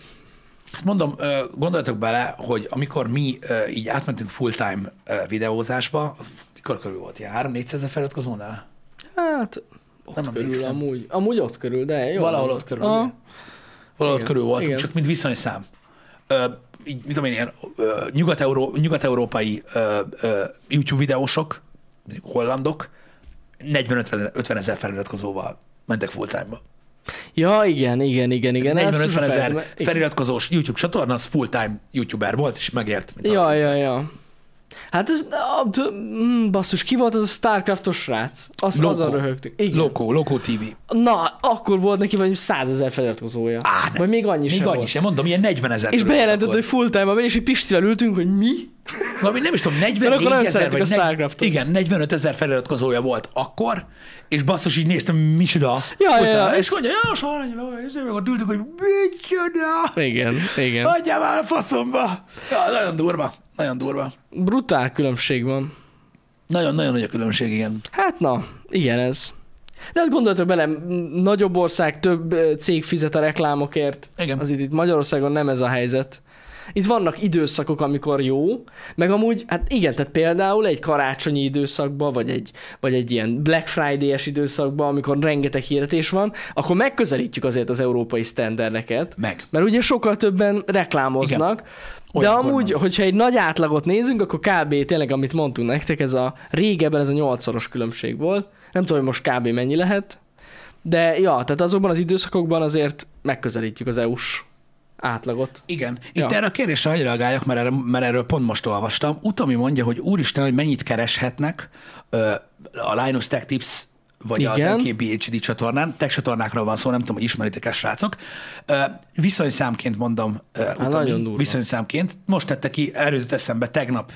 Hát mondom, gondoljatok bele, hogy amikor mi így átmentünk full-time videózásba, az mikor körül volt? Ilyen 3-400 ezer feliratkozónál? Hát, ott Nem körül emlékszem. amúgy. Amúgy ott körül, de jó. Valahol ott körül, Ah. Valahol ott körül voltunk, igen. csak mint viszonyszám. Ö, így, mit tudom én, ilyen nyugat-euró, nyugat-európai ö, ö, YouTube videósok, hollandok, 40-50 ezer feliratkozóval mentek full time-ba. Ja, igen, igen, igen, igen. ezt 40-50 sosem ezer feliratkozós YouTube csatorna, az full time YouTuber volt, és megélt. Mint Ja, ja, ja. Hát ez, mm, basszus, ki volt az a Starcraftos srác? Azt Loco. azon röhögtünk. Igen. Loco, Loco TV. Na, akkor volt neki vagy százezer feliratkozója. Á. Vagy még annyi Még sem annyi volt. sem, mondom, ilyen 40 ezer. És bejelentett, hogy full time és így Pistivel ültünk, hogy mi? Valami nem is tudom, Mert 44 akkor nem ezer, vagy negy-. Igen, 45 ezer feliratkozója volt akkor, és basszus, így néztem, micsoda. Ja, Utána, ja. És mondja, ja, saranyra, és én meg ott ültük, hogy micsoda. Igen, igen. Hagyjál már a faszomba. Ja, nagyon durva, nagyon durva. Brutál különbség van. Nagyon-nagyon nagy a különbség, igen. Hát na, igen ez. De hát gondoltok bele, nagyobb ország, több cég fizet a reklámokért. Igen. Az itt, itt Magyarországon nem ez a helyzet. Itt vannak időszakok, amikor jó, meg amúgy, hát igen, tehát például egy karácsonyi időszakban, vagy egy, vagy egy ilyen Black Friday-es időszakban, amikor rengeteg hirdetés van, akkor megközelítjük azért az európai sztenderdeket, Meg. mert ugye sokkal többen reklámoznak, de Olyankor amúgy, van. hogyha egy nagy átlagot nézünk, akkor kb. tényleg, amit mondtunk nektek, ez a régebben ez a nyolcszoros különbség volt. Nem tudom, hogy most kb. mennyi lehet, de ja, tehát azokban az időszakokban azért megközelítjük az EU-s átlagot. Igen. Itt Ja. erre a kérdésre hagyj reagáljak, mert, erre, mert erről pont most olvastam. Utami mondja, hogy úristen, hogy mennyit kereshetnek ö, a Linus Tech Tips vagy az Igen. MKBHD csatornán. Tech csatornákról van szó, nem tudom, hogy ismeritek-e srácok. Viszonyszámként mondom, ö, Utami, viszonyszámként. Most tette ki, erődött eszembe tegnap,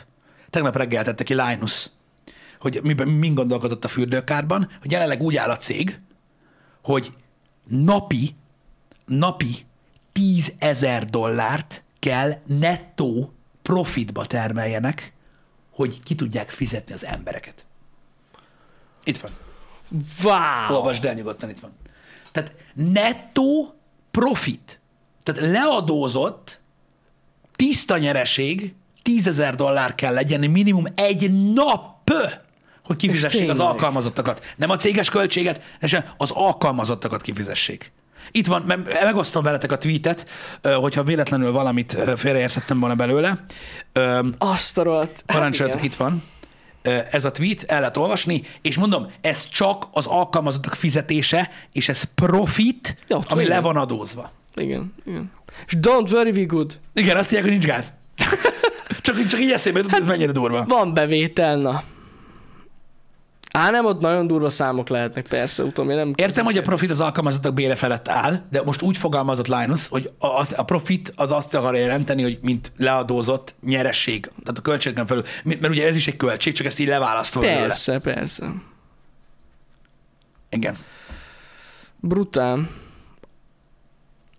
tegnap reggel tette ki Linus, hogy miben, min gondolkodott a fürdőkárban, hogy jelenleg úgy áll a cég, hogy napi, napi 10 ezer dollárt kell nettó profitba termeljenek, hogy ki tudják fizetni az embereket. Itt van. Wow! Olvasd el nyugodtan, itt van. Tehát nettó profit. Tehát leadózott tiszta nyereség 10 ezer dollár kell legyen minimum egy nap, hogy kifizessék az alkalmazottakat. Nem a céges költséget, hanem az alkalmazottakat kifizessék. Itt van, me- megosztom veletek a tweetet, hogyha véletlenül valamit félreértettem volna belőle. Azt a rohadt. Hát Parancsoljatok, igen. itt van. Ez a tweet, el lehet olvasni, és mondom, ez csak az alkalmazottak fizetése, és ez profit, Jó, ami tényleg. le van adózva. Igen, igen. És don't worry, we good. Igen, azt mondják, hogy nincs gáz. [laughs] csak, csak így eszébe jutott, ez mennyire durva. Van bevétel, na. Á, nem, ott nagyon durva számok lehetnek, persze, utom, én nem... Értem, hogy a profit az alkalmazottak bére felett áll, de most úgy fogalmazott Linus, hogy a, az, a profit az azt akarja jelenteni, hogy mint leadózott nyeresség, tehát a költségen felül, mert ugye ez is egy költség, csak ezt így leválasztol belőle. Persze, persze. Igen. Brutál.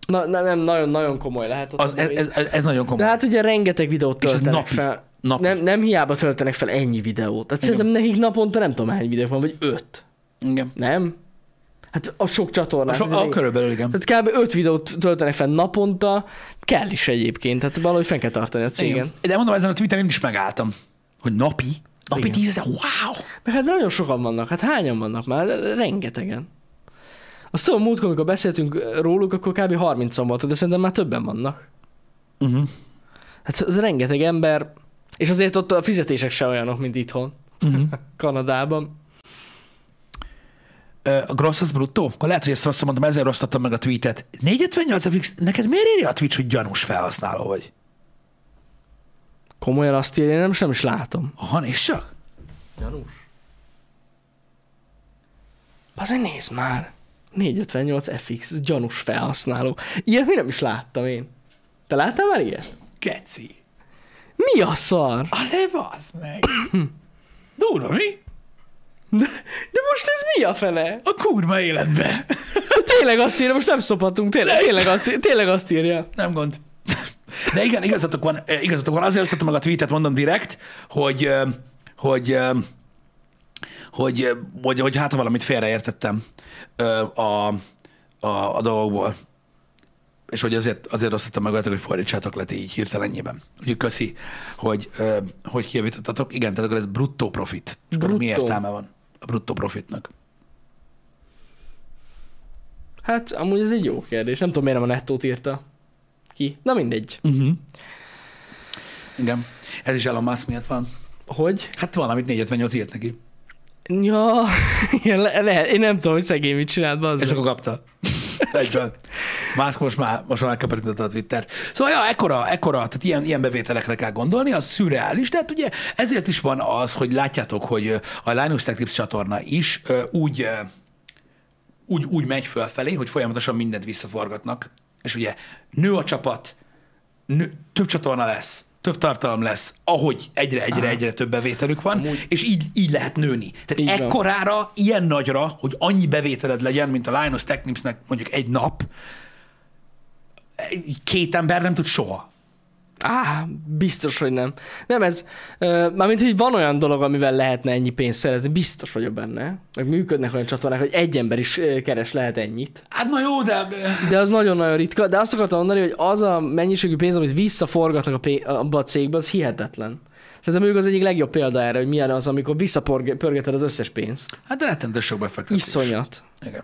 Na, na, nem, nagyon, nagyon komoly lehet. ott Az, ez, ez, ez nagyon komoly. De hát ugye rengeteg videót töltenek napi. fel. Napi. Nem, nem hiába töltenek fel ennyi videót. Tehát szerintem nekik naponta nem tudom hány videó van, vagy öt. Igen. Nem? Hát a sok A csatornán. so, a, körülbelül igen. Tehát kb. öt videót töltenek fel naponta, kell is egyébként, tehát valahogy fenn kell tartani a cégen. igen. De mondom, ezen a Twitteren én is megálltam, hogy napi, napi tízezer, wow! Meg hát nagyon sokan vannak, hát hányan vannak már? Rengetegen. Azt tudom, múltkor, amikor beszéltünk róluk, akkor kb. 30 voltak, de szerintem már többen vannak. Uh-huh. Hát ez rengeteg ember, és azért ott a fizetések se olyanok, mint itthon, Uh-huh. [laughs] Kanadában. A grossz az bruttó? Akkor lehet, hogy ezt rosszul mondtam, ezért rosszattam meg a tweetet. 458 fix, neked miért írja a Twitch, hogy gyanús felhasználó vagy? Komolyan azt írja, én nem, nem is látom. Aha, és csak? Gyanús. Azért nézd már. 458 FX, gyanús felhasználó. Ilyet mi nem is láttam én. Te láttál már ilyet? Geci. Mi a szar? Azért bazd meg. [clears throat] Durva, mi? De, de most ez mi a fene? A kurva életbe. Tényleg azt írja, most nem szophatunk, tényleg, tényleg, azt, ír- tényleg azt írja. Nem gond. De igen, igazatok van, eh, igazatok van. Azért osztottam meg a tweetet, mondom direkt, hogy, eh, hogy, eh, hogy, hogy, hogy hát valamit félreértettem a, a, a dolgokból. És hogy azért, azért osztottam meg veletek, hogy fordítsátok le így hirtelenjében. Úgyhogy köszi, hogy, hogy kijavítottatok. Igen, tehát akkor ez bruttó profit. És akkor mi Bruttó. értelme van a bruttó profitnak? Hát amúgy ez egy jó kérdés. Nem tudom, miért nem a nettót írta ki. Na mindegy. Uh-huh. Igen. Ez is Elon Musk miatt van. Hogy? Hát valamit 458 írt neki. Ja, [laughs] igen, le, lehet. Én nem tudom, hogy szegény mit csinált be És akkor kapta. Egyben. Musk most már, most már megkaparította a Twittert. Szóval, ja, ekkora, ekkora, tehát ilyen, ilyen bevételekre kell gondolni, az szürreális, de hát ugye ezért is van az, hogy látjátok, hogy a Linus Tech Tips csatorna is úgy, úgy, úgy megy fölfelé, hogy folyamatosan mindent visszaforgatnak, és ugye nő a csapat, nő, több csatorna lesz, több tartalom lesz, ahogy egyre, egyre, egyre több bevételük van, Amúgy- és így, így lehet nőni. Így Tehát van. ekkorára, ilyen nagyra, hogy annyi bevételed legyen, mint a Linus Tech mondjuk egy nap, két ember nem tud soha. Á, biztos, hogy nem. Nem ez, mármint, hogy van olyan dolog, amivel lehetne ennyi pénzt szerezni, biztos vagyok benne. Meg működnek olyan csatornák, hogy egy ember is keres lehet ennyit. Hát na jó, de... De az nagyon-nagyon ritka. De azt akartam mondani, hogy az a mennyiségű pénz, amit visszaforgatnak a pé- abba a cégbe, az hihetetlen. Szerintem ők az egyik legjobb példa erre, hogy milyen az, amikor visszapörgeted az összes pénzt. Hát de rettentő sok befektetés. Iszonyat. Igen.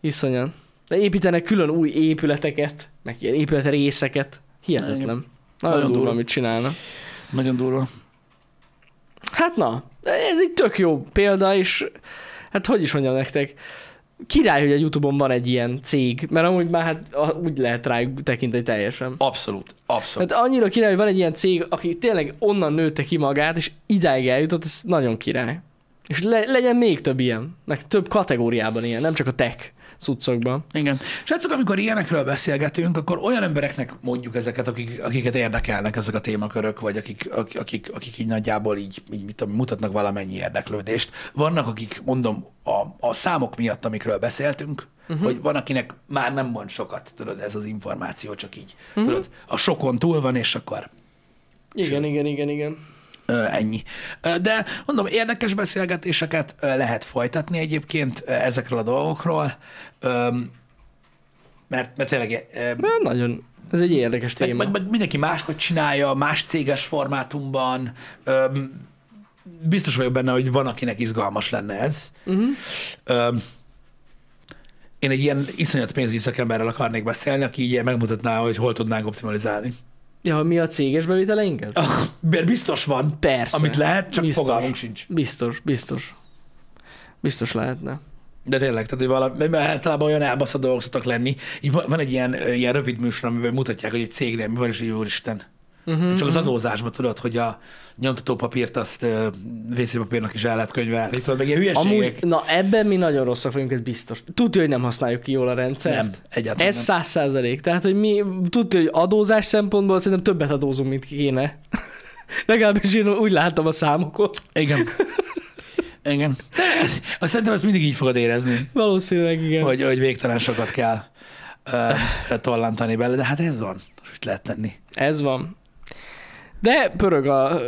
Iszonyat. De építenek külön új épületeket, meg ilyen épület részeket. Hihetetlen. Igen. Nagyon, Nagyon durva, durva. amit csinálnak. Nagyon durva. Hát na, ez egy tök jó példa, és hát hogy is mondjam nektek, király, hogy a Youtube-on van egy ilyen cég, mert amúgy már hát úgy lehet rájuk tekinteni teljesen. Abszolút. Abszolút. Hát annyira király, hogy van egy ilyen cég, aki tényleg onnan nőtte ki magát, és idáig eljutott, ez nagyon király. És le, legyen még több ilyen, meg több kategóriában ilyen, nem csak a tech cuccokban. Igen. Srácok, amikor ilyenekről beszélgetünk, akkor olyan embereknek mondjuk ezeket, akik, akiket érdekelnek ezek a témakörök, vagy akik, akik, akik, így nagyjából így, így mit tudom, mutatnak valamennyi érdeklődést. Vannak, akik, mondom, a, a számok miatt, amikről beszéltünk, uh-huh. hogy van, akinek már nem mond sokat, tudod, ez az információ csak így. Uh-huh. Tudod, a sokon túl van, és akkor Igen, igen, igen, igen. Ennyi. De mondom, érdekes beszélgetéseket lehet folytatni egyébként ezekről a dolgokról, mert, mert tényleg Hát nagyon, ez egy érdekes meg, téma. meg, meg mindenki máshogy csinálja, más céges formátumban. Biztos vagyok benne, hogy van, akinek izgalmas lenne ez. Uh-huh. Én egy ilyen iszonyat pénzügyi szakemberrel akarnék beszélni, aki így megmutatná, hogy hol tudnánk optimalizálni. Ja, mi a céges bevételeinket? Ah, Mert biztos van, Persze. amit lehet, csak Biztos. fogalmunk sincs. Biztos, biztos. Biztos lehetne. De tényleg, tehát hogy valami, mert általában olyan elbaszott dolgok szoktak lenni. Így van, van egy ilyen, ilyen rövid műsor, amiben mutatják, hogy egy cégnél mi van, és így úristen. Uh-huh, Csak az adózásban tudod, hogy a nyomtatópapírt azt uh, WC papírnak is el lehet könyvelni. Tudod, meg ilyen hülyeségek. Amúgy, na ebben mi nagyon rosszak vagyunk, ez biztos. Tudja, hogy nem használjuk ki jól a rendszert. nem, egyáltalán Ez száz százalék. Tehát, hogy mi tudja, hogy adózás szempontból szerintem többet adózunk, mint kéne. [laughs] Legalábbis én úgy látom a számokat. Igen. Igen. De azt szerintem ezt mindig így fogod érezni, Valószínűleg igen. hogy, hogy végtelen sokat kell ö, tollantani bele, de hát ez van. Mit lehet tenni? Ez van. De pörög a,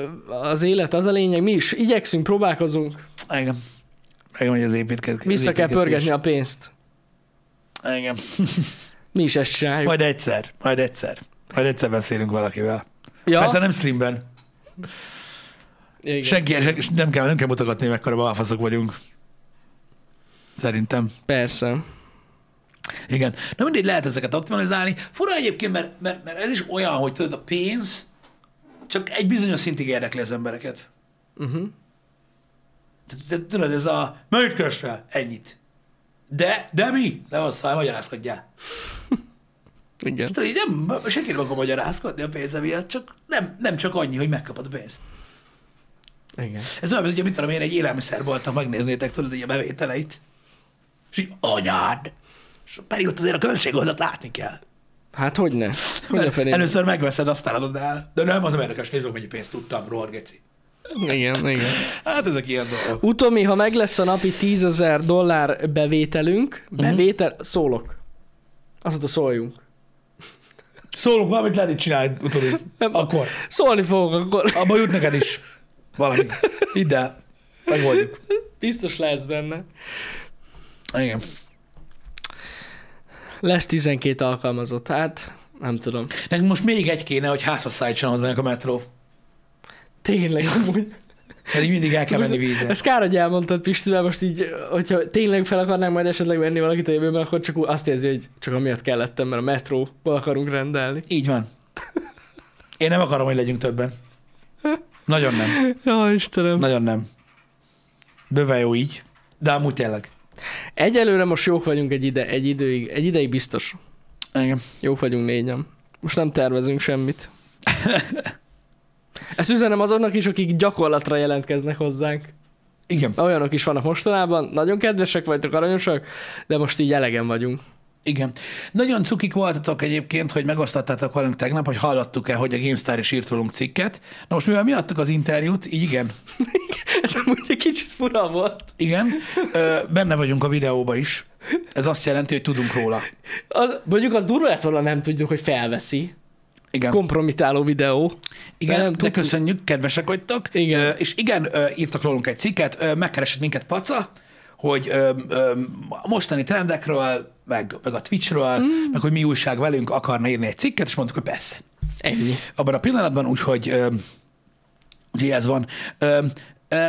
az élet, az a lényeg. Mi is igyekszünk, próbálkozunk. Igen. Igen, hogy az építkezés. Vissza kell pörgetni a pénzt. Igen. [laughs] Mi is ezt csináljuk. Majd egyszer, majd egyszer. Majd egyszer beszélünk valakivel. ja, Persze nem streamben. igen. Senki, senki nem, kell, nem kell mutogatni, mekkora balfaszok vagyunk. Szerintem. Persze. Igen. Na mindegy, lehet ezeket optimalizálni. Fura egyébként, mert, mert, mert ez is olyan, hogy tudod, a pénz csak egy bizonyos szintig érdekli az embereket. Uh-huh. Te- te- Tudod, ez a mennyit keresel? Ennyit. De, de mi? Nem azt mondja, magyarázkodjál. [laughs] Igen. Tudod, így nem, senki nem akar magyarázkodni a pénze miatt, csak nem, nem csak annyi, hogy megkapod a pénzt. Igen. Ez olyan, hogy mit tudom én, egy élelmiszerboltnak megnéznétek, tudod, hogy a bevételeit. És így, anyád! És pedig ott azért a költségoldat látni kell. Hát hogy ne? Hogy a először megveszed, aztán adod el. De nem az a érdekes, nézd meg, mennyi pénzt tudtam, rohadt geci. Igen, igen. Hát ezek ilyen dolgok. Utomi, ha meg lesz a napi 10 ezer dollár bevételünk, bevétel, szólok. Azt mondta, szóljunk. Szólunk valamit, lehet itt csinálni. Nem. Akkor. Szólni fogok akkor. Abba jut neked is valami. Hidd el. Megoldjuk. Biztos lehetsz benne. Igen. Lesz 12 alkalmazott, hát nem tudom. Nekünk most még egy kéne, hogy házhoz szállítson hozzánk a metró. Tényleg amúgy. Mert így mindig el kell menni vízre. Ezt kár, hogy elmondtad, Pisti, mert most így, hogyha tényleg fel akarnánk majd esetleg venni valakit a jövőben, akkor csak azt érzi, hogy csak amiatt kellettem, mert a metróba akarunk rendelni. Így van. Én nem akarom, hogy legyünk többen. Nagyon nem. Ja, Istenem. Nagyon nem. Bőven jó így. De amúgy tényleg. Egyelőre most jók vagyunk egy, ide, egy időig, egy ideig biztos. Igen. Jók vagyunk négyen. Most nem tervezünk semmit. [laughs] Ezt üzenem azoknak is, akik gyakorlatra jelentkeznek hozzánk. Igen. Olyanok is vannak mostanában, nagyon kedvesek vagytok, aranyosak, de most így elegen vagyunk. Igen. Nagyon cukik voltatok egyébként, hogy megosztottátok velünk tegnap, hogy hallottuk-e, hogy a GameStar is írt rólunk cikket. Na most mivel mi adtuk az interjút, így igen, [laughs] Ez amúgy egy kicsit fura volt. igen, ö, benne vagyunk a videóba is. Ez azt jelenti, hogy tudunk róla. Az, mondjuk az durva lett volna, nem tudjuk, hogy felveszi. Igen. Kompromitáló videó. Igen, De nem de köszönjük, kedvesek vagytok. Igen. Ö, és igen, ö, írtak rólunk egy cikket, ö, megkeresett minket Paca, hogy ö, ö, mostani trendekről, meg, meg a Twitchről, mm. meg hogy mi újság velünk akarna írni egy cikket, és mondtuk, hogy persze. Ennyi. Abban a pillanatban, úgyhogy, úgyhogy ez van.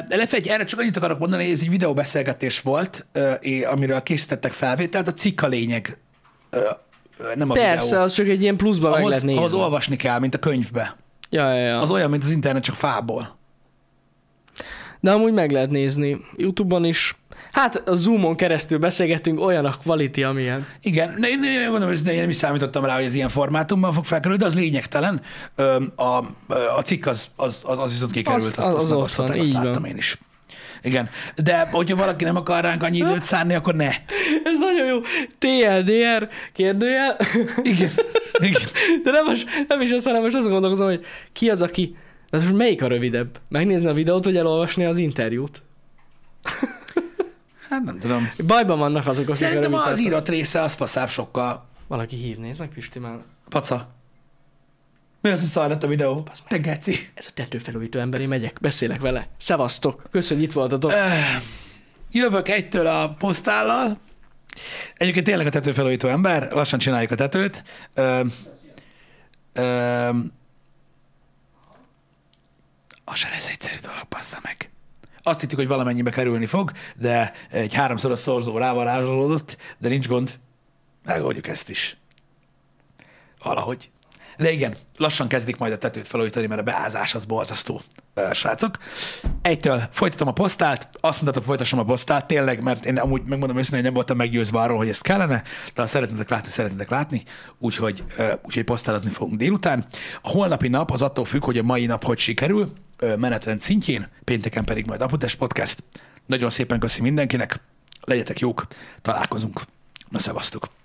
Lefegy, erre csak annyit akarok mondani, hogy ez egy videóbeszélgetés volt, amiről készítettek felvételt, a cikk a lényeg, nem a Persze, videó. az csak egy ilyen pluszba meg lehet Ahhoz, nézni. ahhoz olvasni kell, mint a könyvbe. Ja, ja, ja. Az olyan, mint az internet, csak fából. De amúgy meg lehet nézni. Youtube-on is. Hát a Zoomon keresztül beszélgettünk, olyan a quality, amilyen. Igen, ne, ne, mondom, hogy én nem is számítottam rá, hogy ez ilyen formátumban fog felkerülni, de az lényegtelen. A, a cikk az, az, az, az viszont kikerült, Az- azt, az azt van, azt van. láttam én is. Igen, de hogyha valaki nem akar ránk annyi időt szánni, akkor ne. Ez nagyon jó. TLDR, kérdőjel. Igen, igen. De nem, most, nem is azt, hanem most azt gondolkozom, hogy ki az, aki... De most melyik a rövidebb? Megnézni a videót, vagy elolvasni az interjút? Hát nem tudom. Bajban vannak azok, akik Szerintem az tartalmat- írott része az faszább sokkal. Valaki hív, nézd meg, Pisti már. Paca. Mi az, hogy szar lett a videó? Te geci. Ez a tetőfelújító ember, én megyek, beszélek vele. Szevasztok, köszönjük, itt voltatok. Jövök egytől a posztállal. Egyébként tényleg a tetőfelújító ember, lassan csináljuk a tetőt. Ö, ö, az se lesz egyszerű dolog, bassza meg. Azt hittük, hogy valamennyibe kerülni fog, de egy háromszoros szorzó rávarázsolódott, de nincs gond. Megoldjuk ezt is. Valahogy. De igen, lassan kezdik majd a tetőt felújítani, mert a beázás az borzasztó, srácok. Egytől folytatom a posztált, azt mondtátok, folytassam a posztált, tényleg, mert én amúgy megmondom őszintén, hogy nem voltam meggyőzve arról, hogy ezt kellene, de ha szeretnétek látni, szeretnétek látni, úgyhogy, úgyhogy posztálazni fogunk délután. A holnapi nap az attól függ, hogy a mai nap hogy sikerül, menetrend szintjén, pénteken pedig majd Aputes Podcast. Nagyon szépen köszi mindenkinek, legyetek jók, találkozunk. Na, szevasztok!